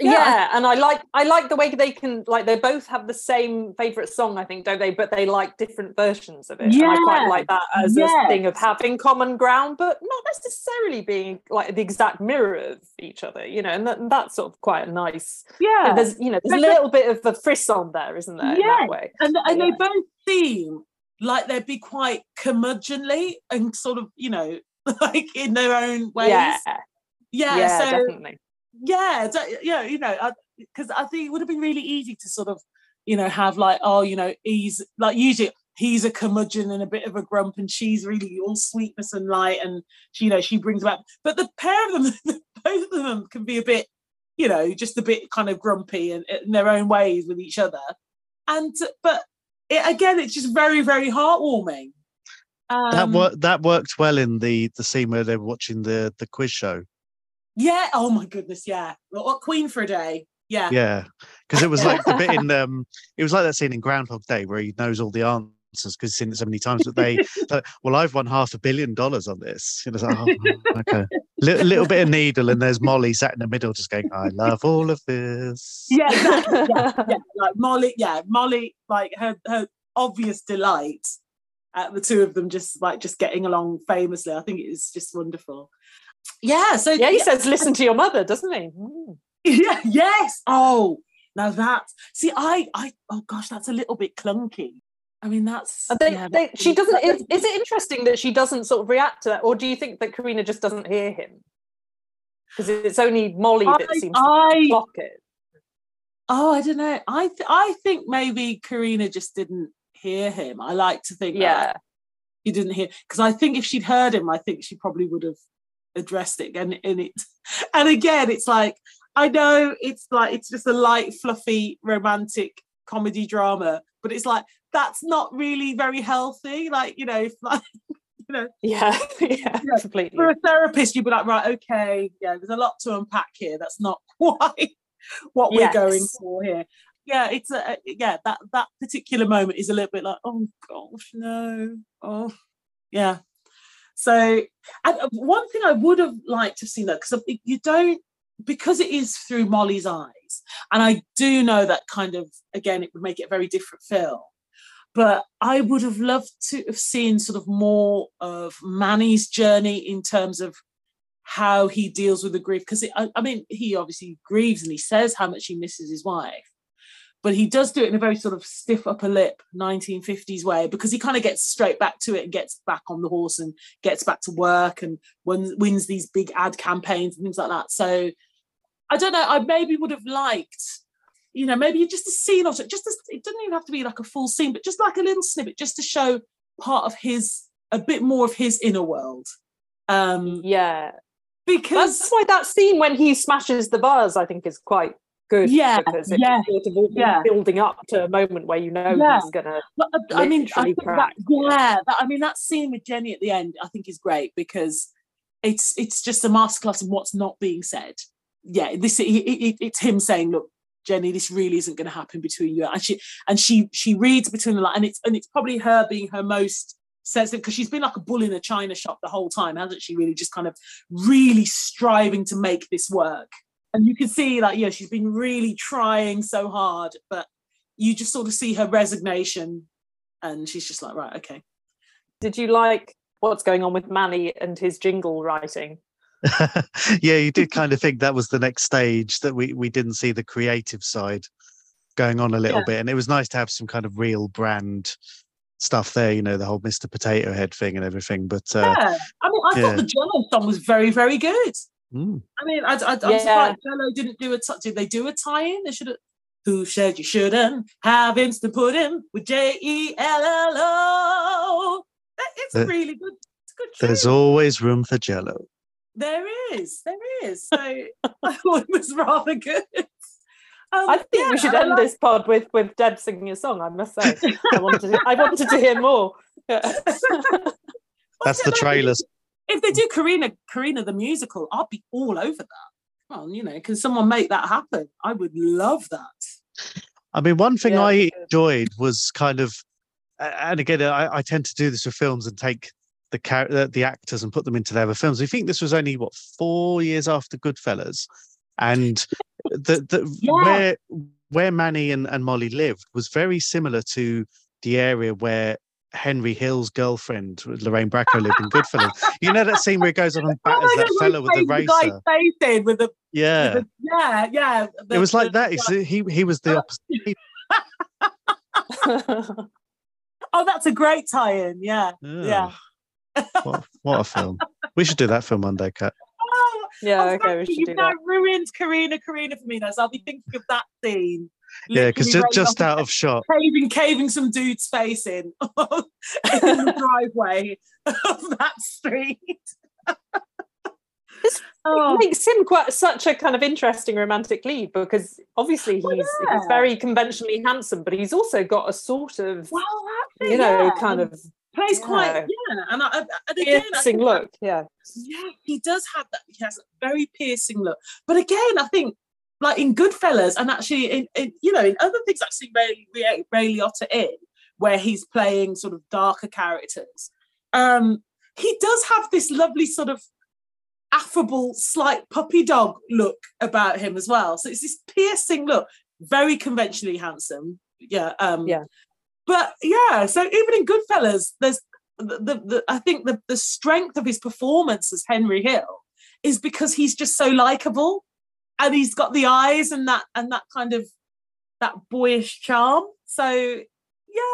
yeah, and i like i like the way they can like they both have the same favorite song i think don't they? But they like different versions of it and i quite like that as a thing of having common ground but not necessarily being like the exact mirror of each other you know and, that, and that's sort of quite a nice yeah. there's you know there's a little bit of a frisson there isn't there in Yeah, that way? and, and they both seem like they'd be quite curmudgeonly and sort of you know like in their own ways. Yeah. Yeah, yeah so definitely yeah yeah you know because I, think it would have been really easy to sort of you know, have like, oh, you know, he's like usually he's a curmudgeon and a bit of a grump, and she's really all sweetness and light, and she, you know, she brings about. But the pair of them, both of them, can be a bit, you know, just a bit kind of grumpy and in their own ways with each other. And but it, again, it's just very, very heartwarming. that Um, wor- that worked well in the the scene where they were watching the the quiz show. Yeah. Oh my goodness. Yeah. What Queen for a day. Yeah. Yeah, because it was like the bit in um, it was like that scene in Groundhog Day where he knows all the answers because he's seen it so many times. But they, like, well, I've won half a billion dollars on this. You know, it's like, oh, okay, little, little bit of needle, and there's Molly sat in the middle, just going, "I love all of this." Yeah, exactly. yeah, yeah. Like Molly, yeah, Molly, like her her obvious delight at the two of them just like just getting along famously. I think it is just wonderful. Yeah, so Yeah, he says, "Listen to your mother," doesn't he? Mm. yeah, yes. Oh, now that see, I, I, oh gosh, that's a little bit clunky. I mean, that's they, yeah, they, she doesn't. that- Is, is it interesting that she doesn't sort of react to that, or do you think that Corrina just doesn't hear him? Because it's only Molly that I- seems to I- clock it. Oh, I don't know. I th- I think maybe Corrina just didn't hear him. I like to think that Yeah, he didn't hear because I think if she'd heard him, I think she probably would have addressed it. And and it and again, it's like I know it's like it's just a light, fluffy, romantic comedy drama, but it's like that's not really very healthy. Like you know, if like you know, yeah, yeah, completely. for a therapist, you'd be like, right, okay, yeah, there's a lot to unpack here. That's not quite what we're going for here. Yeah, it's a yeah that that particular moment is a little bit like, oh gosh, no, oh yeah. So, uh, one thing I would have liked to see that because you don't because it is through Molly's eyes, and I do know that kind of again it would make it a very different film but I would have loved to have seen sort of more of Manny's journey in terms of how he deals with the grief. Because I, I mean, he obviously grieves and he says how much he misses his wife, but he does do it in a very sort of stiff upper lip 1950s way because he kind of gets straight back to it and gets back on the horse and gets back to work and wins, wins these big ad campaigns and things like that. So I don't know. I maybe would have liked you know, maybe just a scene or so, just a, it doesn't even have to be like a full scene, but just like a little snippet, just to show part of his, a bit more of his inner world. Um, yeah, because that's why that scene when he smashes the vase, I think, is quite good. Yeah, because it's yeah, sort of all yeah. building up to a moment where you know Yeah. he's gonna. But, uh, I mean, I think that, yeah, that, I mean, that scene with Jenny at the end, I think is great because it's it's just a masterclass of what's not being said. Yeah, this it, it, it's him saying, "Look, Jenny, this really isn't going to happen between you." And she and she she reads between the lines, and it's and it's probably her being her most sensitive because she's been like a bull in a china shop the whole time, hasn't she? Really, just kind of really striving to make this work. And you can see that, yeah, she's been really trying so hard, but you just sort of see her resignation and she's just like right okay Did you like what's going on with Manny and his jingle writing? yeah, you did kind of think that was the next stage that we we didn't see the creative side going on a little Yeah. bit, and it was nice to have some kind of real brand stuff there. You know, the whole Mr. Potato Head thing and everything. But uh, yeah i mean i yeah. thought the jello song was very very good mm, i mean I, I, i'm Yeah. surprised jello didn't do a t- did they do a tie-in they should have who said you shouldn't have instant pudding with j-e-l-l-o it's a really good it's a good there's tune. always room for Jello. there is there is so i thought it was rather good um, I think yeah, we should I end like- this pod with with Deb singing a song. I must say, I wanted to, I wanted to hear more. That's the trailers. If they do Corrina, Corrina the musical, I'll be all over that. Well, you know, can someone make that happen? I would love that. I mean, one thing Yeah, I enjoyed was kind of, and again, I, I tend to do this with films and take the character, the, the actors and put them into their other films. I think this was only what four years after Goodfellas, and the the Yeah. where where Manny and, and Molly lived was very similar to the area where Henry Hill's girlfriend Lorraine Bracco lived in Goodfellas. You know that scene where he goes on and Oh batters my that God, fella with the the racer. face in with the, Yeah, with the yeah, yeah. it was like the- that. It's, he he was the opposite. Oh, that's a great tie-in. Yeah, yeah. Ugh, what, what a film. We should do that film one day, Cat. Oh, yeah, okay, we should you've do now that. ruined ruined Corrina Corrina for me now. So I'll be thinking of that scene. Yeah, because just, just out of shot. caving, caving some dude's face in, in the driveway of that street. Oh. Makes him quite such a kind of interesting romantic lead because obviously he's he's yeah. very conventionally handsome, but he's also got a sort of Well, that's you know yeah. kind of plays yeah. quite yeah, and, I, I- and again, piercing think look. Yeah, yeah, he does have that. He has a very piercing look. But again, I think like in Goodfellas, and actually in, in you know in other things I've seen Ray, Ray, Ray Liotta in, where he's playing sort of darker characters, um, he does have this lovely sort of affable, slight puppy dog look about him as well. So it's this piercing look, very conventionally handsome. Yeah, um, Yeah. But yeah, so even in Goodfellas, there's the, the, the I think the, the strength of his performance as Henry Hill is because he's just so likable and he's got the eyes and that and that kind of that boyish charm. So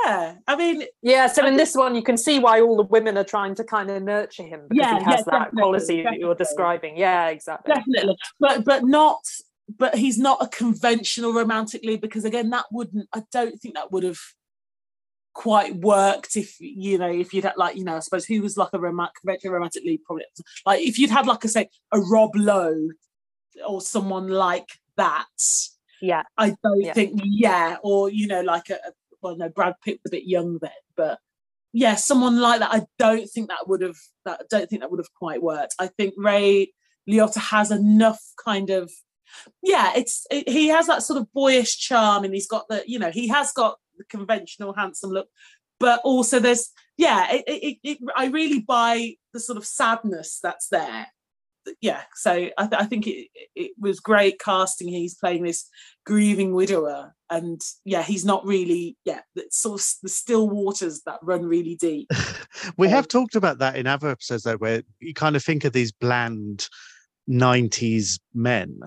yeah, I mean yeah. So in this one, you can see why all the women are trying to kind of nurture him because Yeah, he has yeah, that definitely, quality that you're describing. Yeah, exactly. definitely but but not but he's not a conventional romantic lead because again that wouldn't i don't think that would have quite worked if you know if you'd had like you know i suppose who was like a romantic conventional romantic lead probably like if you'd had like a say a rob lowe or someone like that Yeah, i don't Yeah. think yeah or you know like a a- well no brad pitt was a bit young then but yeah someone like that i don't think that would have that I don't think that would have quite worked. I think ray Liotta has enough kind of yeah it's it, he has that sort of boyish charm and he's got the you know he has got the conventional handsome look but also there's yeah it, it i really buy the sort of sadness that's there yeah so i, th- I think it, it was great casting he's playing this grieving widower and yeah he's not really yeah it's sort of the still waters that run really deep We have talked about that in other episodes, though, where you kind of think of these bland 90s men.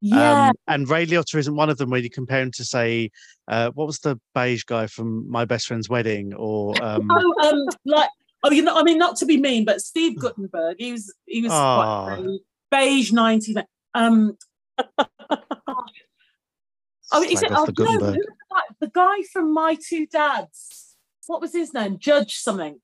yeah Um, and Ray Liotta isn't one of them where you compare him to, say, uh, what was the beige guy from My Best Friend's Wedding? Or, um, Oh, um, like, oh, you know, I mean, not to be mean, but Steve Guttenberg, he was, he was Ah. quite beige, beige nineties. Um, oh, is it? Oh, the no, who Guttenberg. was that? the guy from My Two Dads. What was his name? Judge something.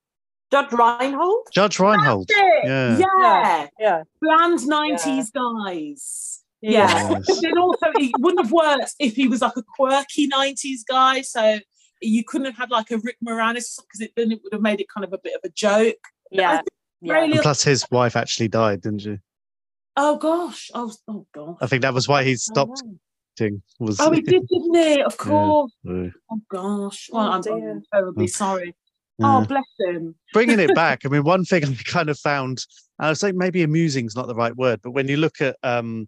Judge Reinhold. Judge Reinhold. That's it. Yeah. Yeah. Yeah, Bland nineties guys. Yeah. Yes. But then also, it wouldn't have worked if he was like a quirky nineties guy. So you couldn't have had like a Rick Moranis because it then it would have made it kind of a bit of a joke. yeah, yeah. And Liotta- plus, his wife actually died, didn't she? Oh gosh. Oh, oh gosh. I think that was why he stopped Oh, acting. Was Oh, he did, didn't he? Of course. Uh, Oh gosh. Well, Oh, I'm, dear. I'm terribly sorry. yeah. Oh, bless him. bringing it back. I mean, one thing I kind of found, I was like, maybe amusing is not the right word, but when you look at um,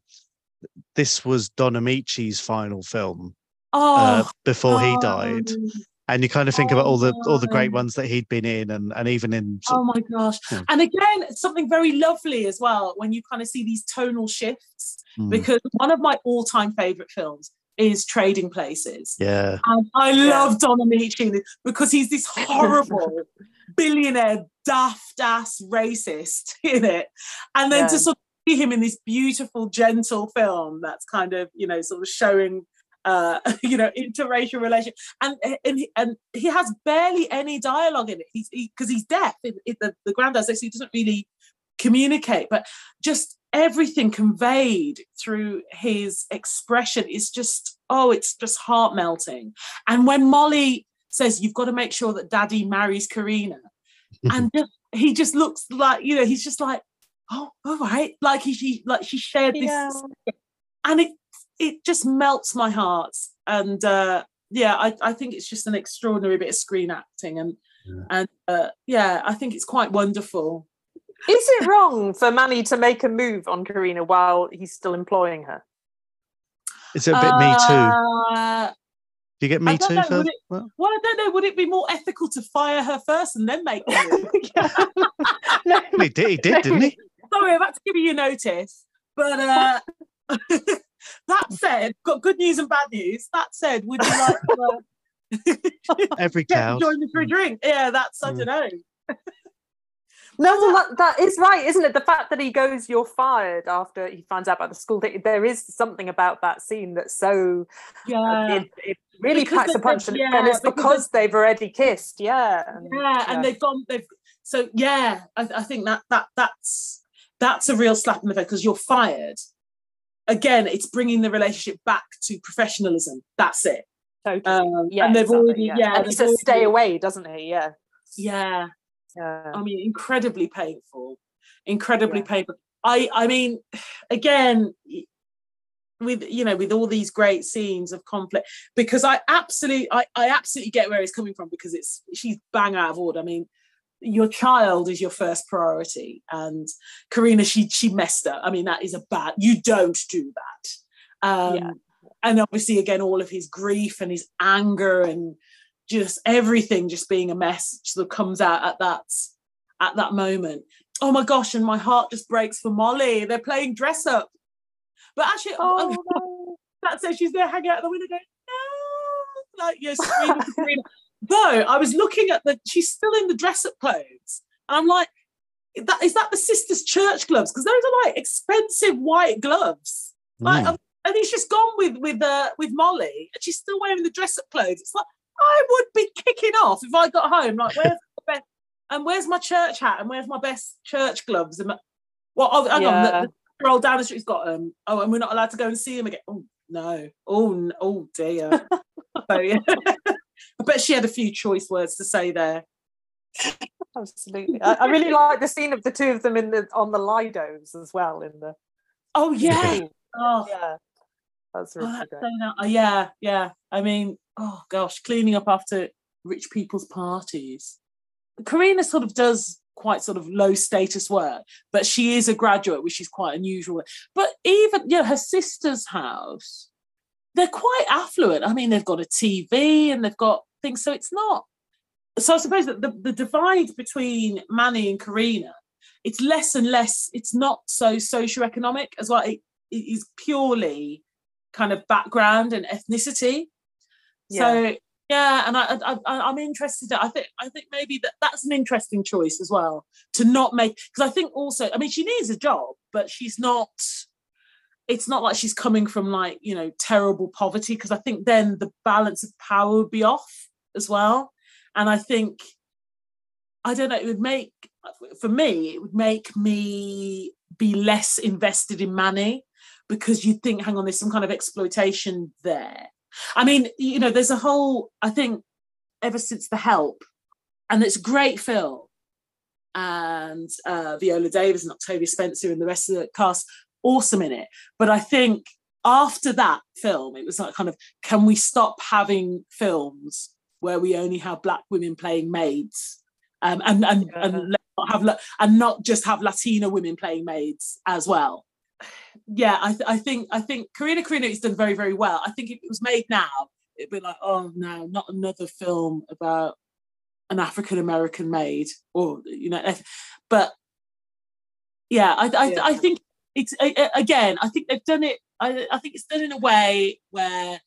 this was Don Ameche's final film Oh, uh, before he oh, died, and you kind of think about all the all the great ones that he'd been in, and and even in Oh my gosh. Yeah. And again, something very lovely as well when you kind of see these tonal shifts. Mm. Because one of my all time favorite films is Trading Places. yeah, And I Yeah. love Don Ameche because he's this horrible billionaire, daft ass racist in it. And then to sort of see him in this beautiful, gentle film that's kind of, you know, sort of showing uh, you know, interracial relation, and and he, and he has barely any dialogue in it. He's because he's deaf. In, in the the granddad says he doesn't really communicate, but just everything conveyed through his expression is just oh, it's just heart melting. And when Molly says you've got to make sure that Daddy marries Corrina, and just he just looks like you know he's just like oh all right like he, she like she shared this Yeah. and it it just melts my heart and uh yeah I, I think it's just an extraordinary bit of screen acting and and uh yeah i think it's quite wonderful Is it wrong for Manny to make a move on Corrina while he's still employing her? It's a bit me too? Uh, Do you get me too know, first? would it- Well, well i don't know would it be more ethical to fire her first and then make the move? no, he did, he did, didn't he? sorry i've had to give you your notice but uh that said got good news and bad news that said would you like to uh, Every cow. join me for a drink. Yeah, that's I Mm. don't know. No, well, that, that is right, isn't it? The fact that he goes, "You're fired" after he finds out about the school thing. There is something about that scene that's so yeah, it, it really Because packs a punch, and, yeah, and it's because because they've already kissed. Yeah, and- yeah, and they've gone. They've so yeah. I, I think that that that's that's a real slap in the face because you're fired. Again, it's bringing the relationship back to professionalism. That's it. Totally. Um, yeah, and they've exactly, already yeah. yeah. and he says, "Stay away," doesn't he? Yeah, Yeah. yeah. I mean, incredibly painful, incredibly painful. I, I mean, again, with you know, with all these great scenes of conflict, because I absolutely, I, I absolutely get where he's coming from because it's she's bang out of order. I mean, your child is your first priority, and Corrina, she she messed up. I mean, that is a bad. You don't do that. Um, Yeah. And obviously, again, all of his grief and his anger and just everything just being a mess sort of comes out at that at that moment. Oh my gosh, and my heart just breaks for Molly. They're playing dress up. But actually, Oh, that says she's there hanging out the window going, no, like you're screaming for Corrina. Though I was looking at the, she's still in the dress up clothes. And I'm like, that is that the sister's church gloves? Because those are like expensive white gloves. Like, Mm. and he's just gone with with uh, with Molly, and she's still wearing the dress up clothes. It's like I would be kicking off if I got home. Like, where's the best, and where's my church hat? And where's my best church gloves? And my, well, oh, hang on, Yeah. the, the roll down the street's got them. Oh, and we're not allowed to go and see him again. Oh no. Oh, oh dear. so, yeah. I bet she had a few choice words to say there. Absolutely. I, I really like the scene of the two of them in the on the Lidos as well. In the Oh yeah. Oh, yeah, that's Oh, really that's great. so. Oh, yeah, yeah. I mean, oh gosh, cleaning up after rich people's parties. Corrina sort of does quite sort of low status work, but she is a graduate, which is quite unusual. But even you know, her sister's house, they're quite affluent. I mean, they've got a TV and they've got things, so it's not. So I suppose that the, the divide between Manny and Corrina, it's less and less. It's not so socioeconomic as well. It, it is purely kind of background and ethnicity. Yeah. So yeah, and I, I, I I'm interested. I think I think maybe that that's an interesting choice as well to not make because I think also I mean she needs a job, but she's not. It's not like she's coming from like you know terrible poverty because I think then the balance of power would be off as well, and I think I don't know it would make for me it would make me be less invested in Manny because you think hang on there's some kind of exploitation there I mean, you know, there's a whole, I think, ever since The Help, and it's a great film. And uh, Viola Davis and Octavia Spencer and the rest of the cast, awesome in it. But I think after that film, it was like kind of, can we stop having films where we only have black women playing maids? Um, and and and let not have and not just have Latina women playing maids as well yeah, I, th- I think I think Corrina Corrina has done very very well. I think if it was made now, it'd be like, oh no, not another film about an African American maid, or you know, but yeah, I I, Yeah. I think it's again, I think they've done it. I, I think it's done in a way where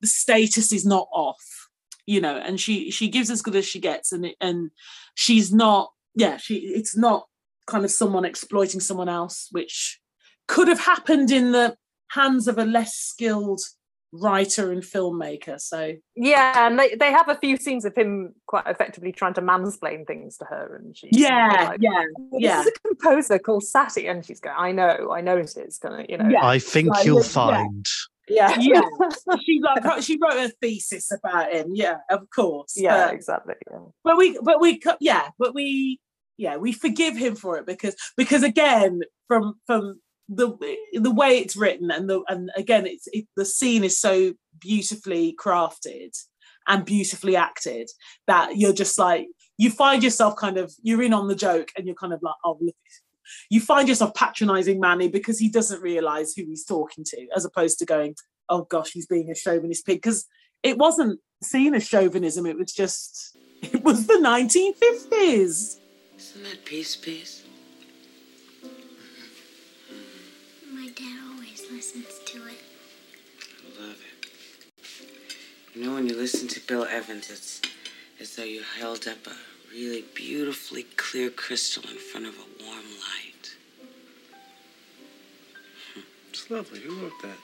the status is not off, you know, and she she gives as good as she gets, and it, and she's not, yeah, she it's not kind of someone exploiting someone else, which could have happened in the hands of a less skilled writer and filmmaker. So Yeah, and they, they have a few scenes of him quite effectively trying to mansplain things to her, and she's yeah, like, yeah, "This yeah. is a composer called Satie, and she's going, I know, I know it is, kind of, you know, Yeah. I think Like, you'll yeah. find. yeah, yeah. she like she wrote a thesis about him. Yeah, of course. yeah, But- exactly. Yeah. but we but we yeah but we yeah we forgive him for it because because again from from the the way it's written and the and again it's it, the scene is so beautifully crafted and beautifully acted that you're just like you find yourself kind of you're in on the joke and you're kind of like oh look you find yourself patronizing Manny because he doesn't realize who he's talking to as opposed to going oh gosh he's being a chauvinist pig because it wasn't seen as chauvinism it was just it was the 1950s Isn't that peace, peace? You know, when you listen to Bill Evans, it's as though you held up a really beautifully clear crystal in front of a warm light. Hmm. It's lovely. Who wrote that?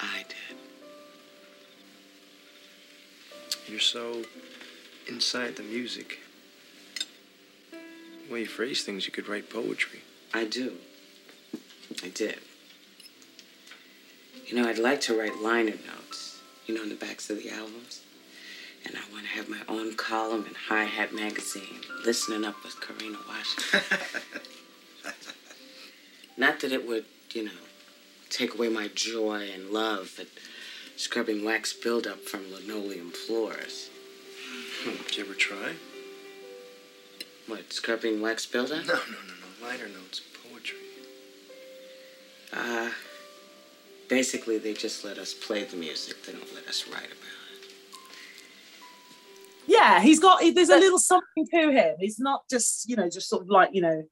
I did. You're so inside the music. The way you phrase things, you could write poetry. I do. I did. You know, I'd like to write liner notes, you know, in the backs of the albums. And I want to have my own column in Hi Hat magazine, listening up with Corrina Washington. Not that it would, you know, take away my joy and love at scrubbing wax buildup from linoleum floors. Did you ever try? What, scrubbing wax buildup? No, no, no, no. Liner notes, poetry. Uh, basically, they just let us play the music. They don't let us write about it. Yeah, he's got. There's a little something to him. He's not just, you know, just sort of like you know,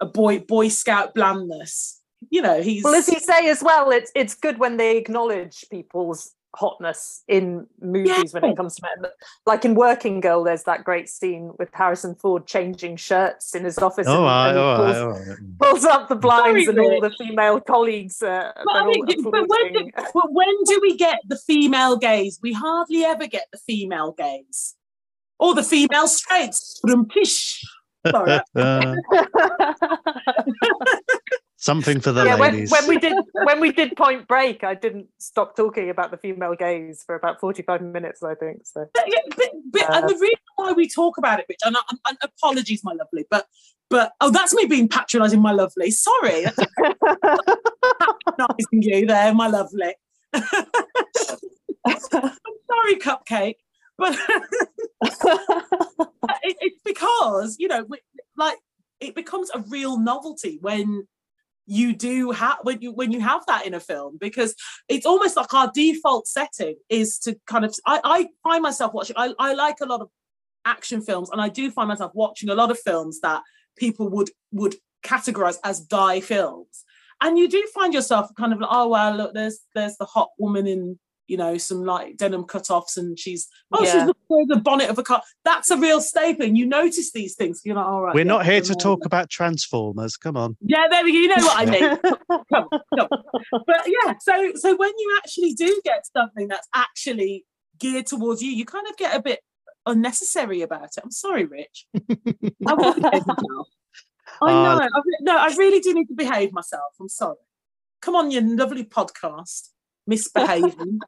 a boy Boy Scout blandness. You know, he's. Well, as you say as well, it's it's good when they acknowledge people's hotness in movies when it comes to men. Like in Working Girl, there's that great scene with Harrison Ford changing shirts in his office. Oh, and, right, and he all right, pulls, all right. pulls up the blinds Sorry, and all the female colleagues. Uh, But, I mean, but when, do, but when do we get the female gaze? We hardly ever get the female gaze. Or the female straights. Pish. Sorry. Something for the yeah, when, ladies. when we did when we did Point Break, I didn't stop talking about the female gaze for about forty five minutes. I think so. But, yeah, but, but and Uh, the reason why we talk about it, Rich, and, I, and apologies, my lovely, but but oh, that's me being patronising, my lovely. Sorry, patronising you there, my lovely. I'm sorry, cupcake, but it, it's because you know, we- like it becomes a real novelty when you do have when you when you have that in a film because it's almost like our default setting is to kind of I, I find myself watching I, I like a lot of action films and I do find myself watching a lot of films that people would would categorize as guy films. And you do find yourself kind of like oh well look there's there's the hot woman in you know some like denim cut-offs and she's oh she's Yeah. looking through the bonnet of a car that's a real staple and you notice these things you're like all right We're yeah, not here to talk about Transformers. Come on. yeah, there we go. You know what I mean. Come on, come on. But yeah, so so when you actually do get something that's actually geared towards you, you kind of get a bit unnecessary about it. I'm sorry, Rich. I will behave myself. I Uh, know. I re- no, I really do need to behave myself. I'm sorry. Come on, you lovely podcast, misbehaving,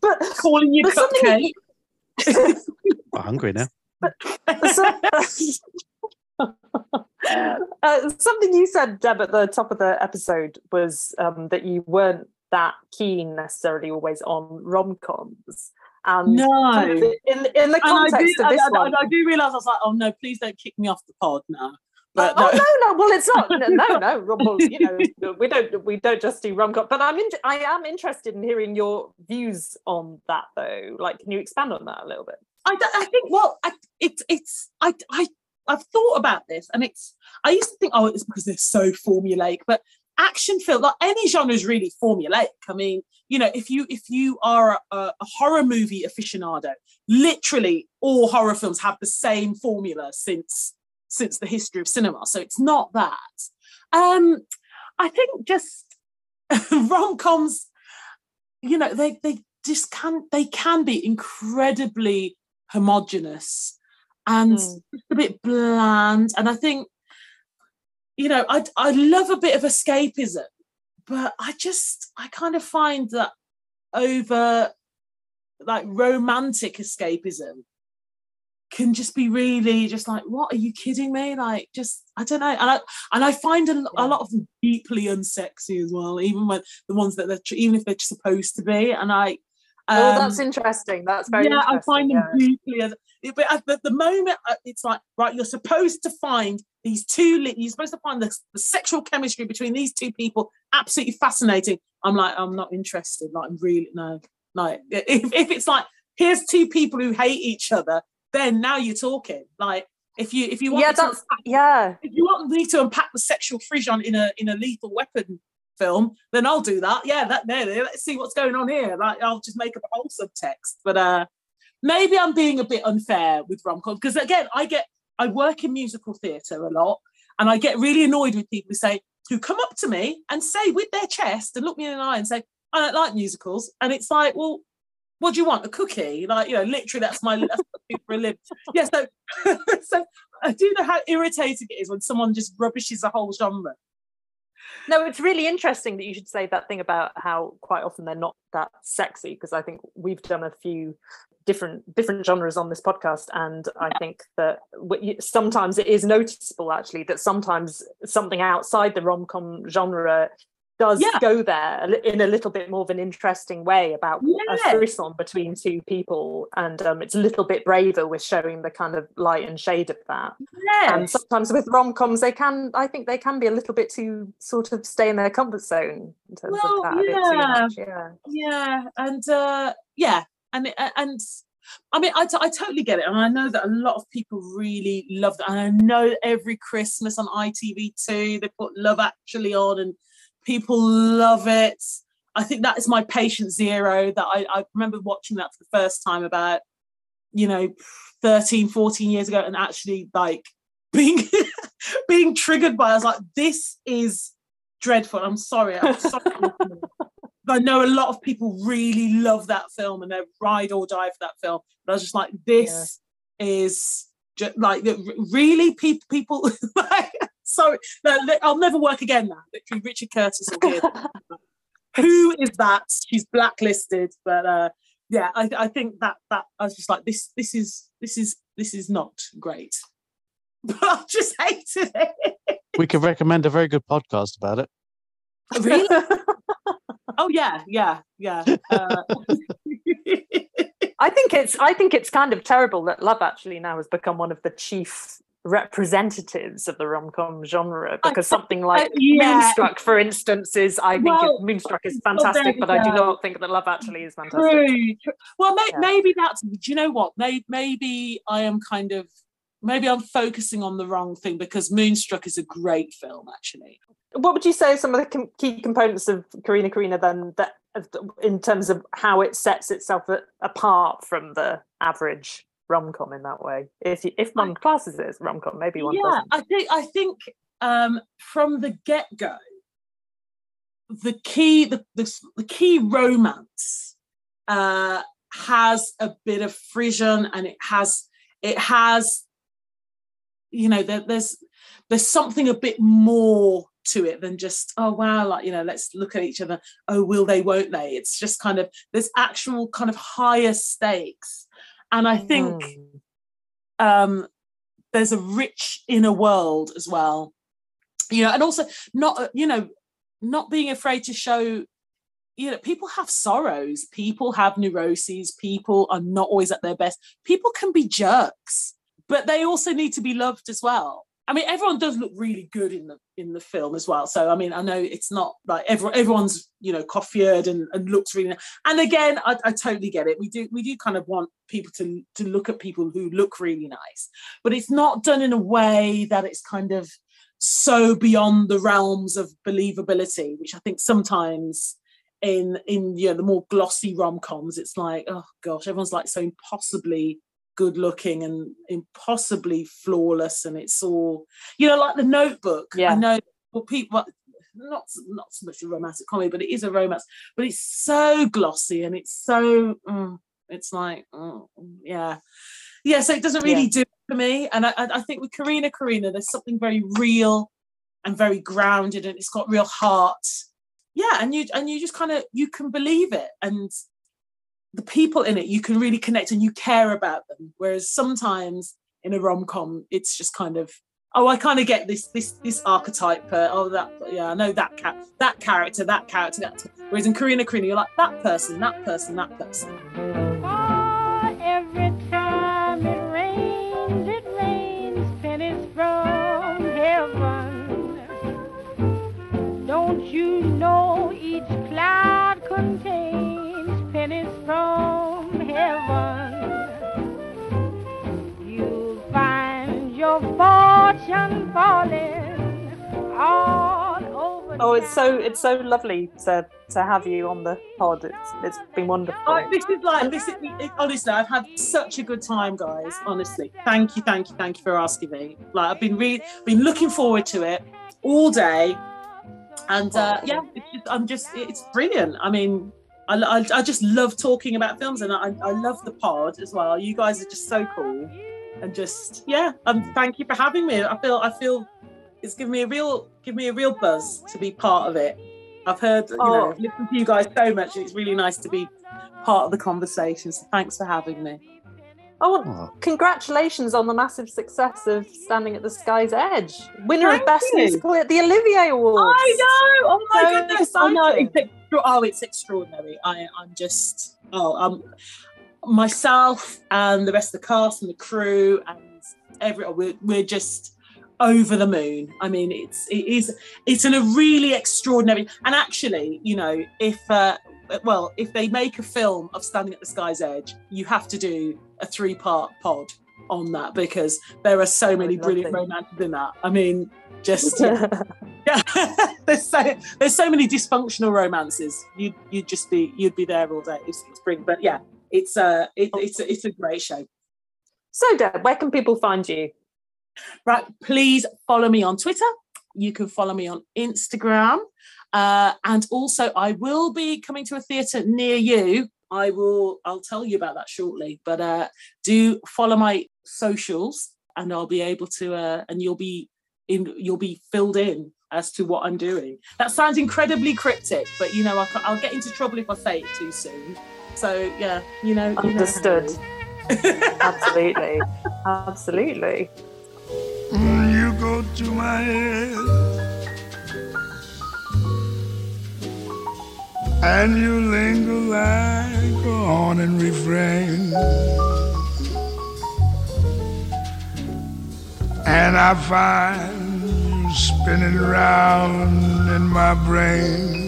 but calling you but something cupcake. I'm hungry now. So- uh, something you said, Deb, at the top of the episode was um, that you weren't that keen necessarily always on rom coms. And No. in in the And I do, context of I, this I- one, I do realise I was like, oh no, please don't kick me off the pod now. But oh, oh no, no. Well, it's not. No, no. no. Well, you know, we don't. We don't just do rom com. But I'm. In, I am interested in hearing your views on that, though. Like, can you expand on that a little bit? I, I think well I, it's it's I I I've thought about this and it's I used to think oh it's because they're so formulaic but action film like any genre is really formulaic I mean you know if you if you are a, a horror movie aficionado literally all horror films have the same formula since since the history of cinema so it's not that um I think just rom-coms you know they they just can they can be incredibly homogenous and Mm. a bit bland and i think you know i i love a bit of escapism but i just i kind of find that over like romantic escapism can just be really just like what are you kidding me like just i don't know and i and i find a, a lot of them deeply unsexy as well even when the ones that they're even if they're supposed to be and i oh, um, that's interesting. That's very yeah. I find them yeah. deeply. But at the, the moment, uh, it's like right, you're supposed to find these two. You're supposed to find the, the sexual chemistry between these two people absolutely fascinating. I'm like, I'm not interested. Like, I'm really no, no. If, if it's like here's two people who hate each other, then now you're talking. Like, if you if you want Yeah, me to that's yeah. if you want me to unpack the sexual frisson in a in a lethal weapon film, then I'll do that. Yeah, that there, there. Let's see what's going on here. Like I'll just make up a whole subtext. But uh maybe I'm being a bit unfair with rom com because again, I get I work in musical theatre a lot, and I get really annoyed with people who say who come up to me and say with their chest and look me in the eye and say, "I don't like musicals," and it's like, well, what do you want? A cookie? Like, you know, literally, that's my that's what I do for a living. Yeah, so so I do know how irritating it is when someone just rubbishes a whole genre. No, it's really interesting that you should say that thing about how quite often they're not that sexy because I think we've done a few different different genres on this podcast and i think that sometimes it is noticeable actually that sometimes something outside the rom-com genre does yeah. go there in a little bit more of an interesting way about yeah. a frisson between two people and um, it's a little bit braver with showing the kind of light and shade of that yes. and sometimes with rom-coms they can i think they can be a little bit too sort of stay in their comfort zone in terms well, of that yeah. yeah yeah and uh yeah and and I mean, I, t- I totally get it, and I know that a lot of people really love that. And I know every Christmas on ITV2 they put Love Actually on, and people love it. I think that is my patient zero. That I, I remember watching that for the first time about, you know, 13, 14 years ago, and actually like being being triggered by. I was like, this is dreadful. I'm sorry. I'm sorry. I know a lot of people really love that film and they ride or die for that film. But I was just like, this yeah. is just like really people people like sorry, I'll never work again now. Literally, Richard Curtis Who is that? She's blacklisted, but uh, yeah, I, I think that that I was just like this. This is this is this is not great. But I just hated it. We could recommend a very good podcast about it. Really? oh yeah, yeah, yeah. Uh, I think it's I think it's kind of terrible that Love Actually now has become one of the chief representatives of the rom-com genre because something like uh, yeah. Moonstruck, for instance, is I think well, Moonstruck is fantastic, but I do not think that Love Actually is fantastic. True, true. Well, may, yeah. maybe that's. Do you know what? Maybe, maybe I am kind of maybe I'm focusing on the wrong thing because Moonstruck is a great film, actually. What would you say some of the com- key components of Corrina Corrina then that in terms of how it sets itself apart from the average rom-com in that way. If you, if one classes it as rom-com maybe one yeah doesn't. i think i think um from the get-go the key the, the, the key romance uh has a bit of frisson and it has it has you know there, there's there's something a bit more to it than just oh wow like you know let's look at each other. Oh will they won't they? It's just kind of there's actual kind of higher stakes and I think mm. um, there's a rich inner world as well, you know, and also not, uh, you know, not being afraid to show, you know, people have sorrows, people have neuroses, people are not always at their best, people can be jerks, but they also need to be loved as well. I mean, everyone does look really good in the in the film as well. So I mean, I know it's not like everyone everyone's you know coiffured and, and looks really. And again, I, I totally get it. We do we do kind of want people to to look at people who look really nice, but it's not done in a way that it's kind of so beyond the realms of believability, which I think sometimes in in you know the more glossy rom coms, it's like oh gosh, everyone's like so impossibly good looking and impossibly flawless and it's all you know like the notebook. Yeah. i know well people not not so much a romantic comedy but it is a romance but it's so glossy and it's so mm, it's like oh, yeah. Yeah so it doesn't really yeah. do it for me and I, I think with Corrina Corrina there's something very real and very grounded and it's got real heart. Yeah and you and you just kind of you can believe it and the people in it you can really connect and you care about them. Whereas sometimes in a rom-com it's just kind of oh i kind of get this this this archetype uh, oh that yeah i know that cat that character that character that whereas in corrina corrina you're like that person that person that person. Every time it rains it rains pennies from heaven. Don't you know each cloud pennies from heaven. You'll find your fortune falling all over Oh, it's so it's so lovely to to have you on the pod. It's it's been wonderful. Oh, this is like this is it- honestly, I've had such a good time, guys. Honestly, thank you, thank you, thank you for asking me. Like I've been really been looking forward to it all day, and uh, yeah, it's just, I'm just it's brilliant. I mean, I, I, I just love talking about films, and I, I love the pod as well. You guys are just so cool, and just yeah, um, thank you for having me. I feel I feel it's given me a real give me a real buzz to be part of it. I've heard you Oh. I've listened to you guys so much, and it's really nice to be part of the conversation. So thanks for having me. Oh, Oh, congratulations on the massive success of Standing at the Sky's Edge, winner Thank of Best you. Musical at the Olivier Awards. I know. Oh my So goodness. I know. It's oh, it's extraordinary. I, I'm just. Oh, um, myself and the rest of the cast and the crew and every we're, we're just over the moon. I mean, it's it is it's in a really extraordinary. And actually, you know, if uh, well, if they make a film of Standing at the Sky's Edge, you have to do a three-part pod on that because there are so many brilliant romances in that. I mean, just yeah. Yeah, there's so there's so many dysfunctional romances. You'd you'd just be you'd be there all day. It's, it's brilliant. But yeah, it's uh it, it's a, it's a great show. So, Deb, where can people find you? Right, please follow me on Twitter. You can follow me on Instagram, uh, and also I will be coming to a theatre near you. I will. I'll tell you about that shortly. But uh, do follow my socials, and I'll be able to. Uh, and you'll be in. You'll be filled in as to what I'm doing. That sounds incredibly cryptic, but you know I, ca- I'll get into trouble if I say it too soon. So yeah, you know. you know Understood. Absolutely. Absolutely. You go to my head and you linger like a haunting refrain. And I find you spinning round in my brain.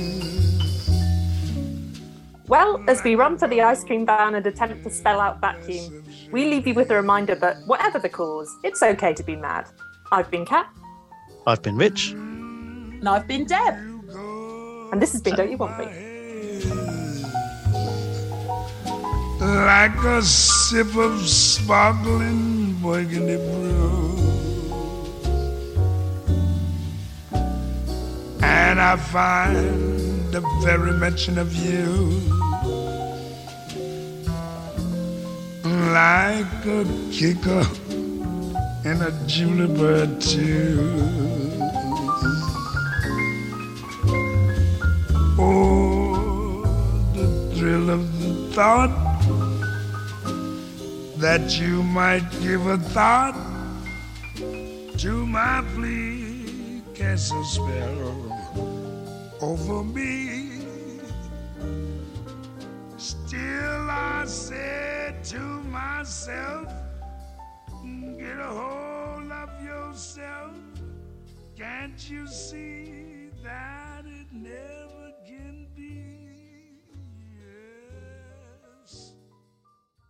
Well, as we run for the ice cream van and attempt to spell out vacuum, we leave you with a reminder that whatever the cause, it's okay to be mad. I've been Cat, I've been Rich. And I've been Deb. and this has been Don't You Want Me? Like a sip of sparkling burgundy brew. And I find the very mention of you like a kicker in a bird too. Oh, the thrill of the thought that you might give a thought to my plea, cast a spell over me. Still, I said to myself, get a hold of yourself. Can't you see that?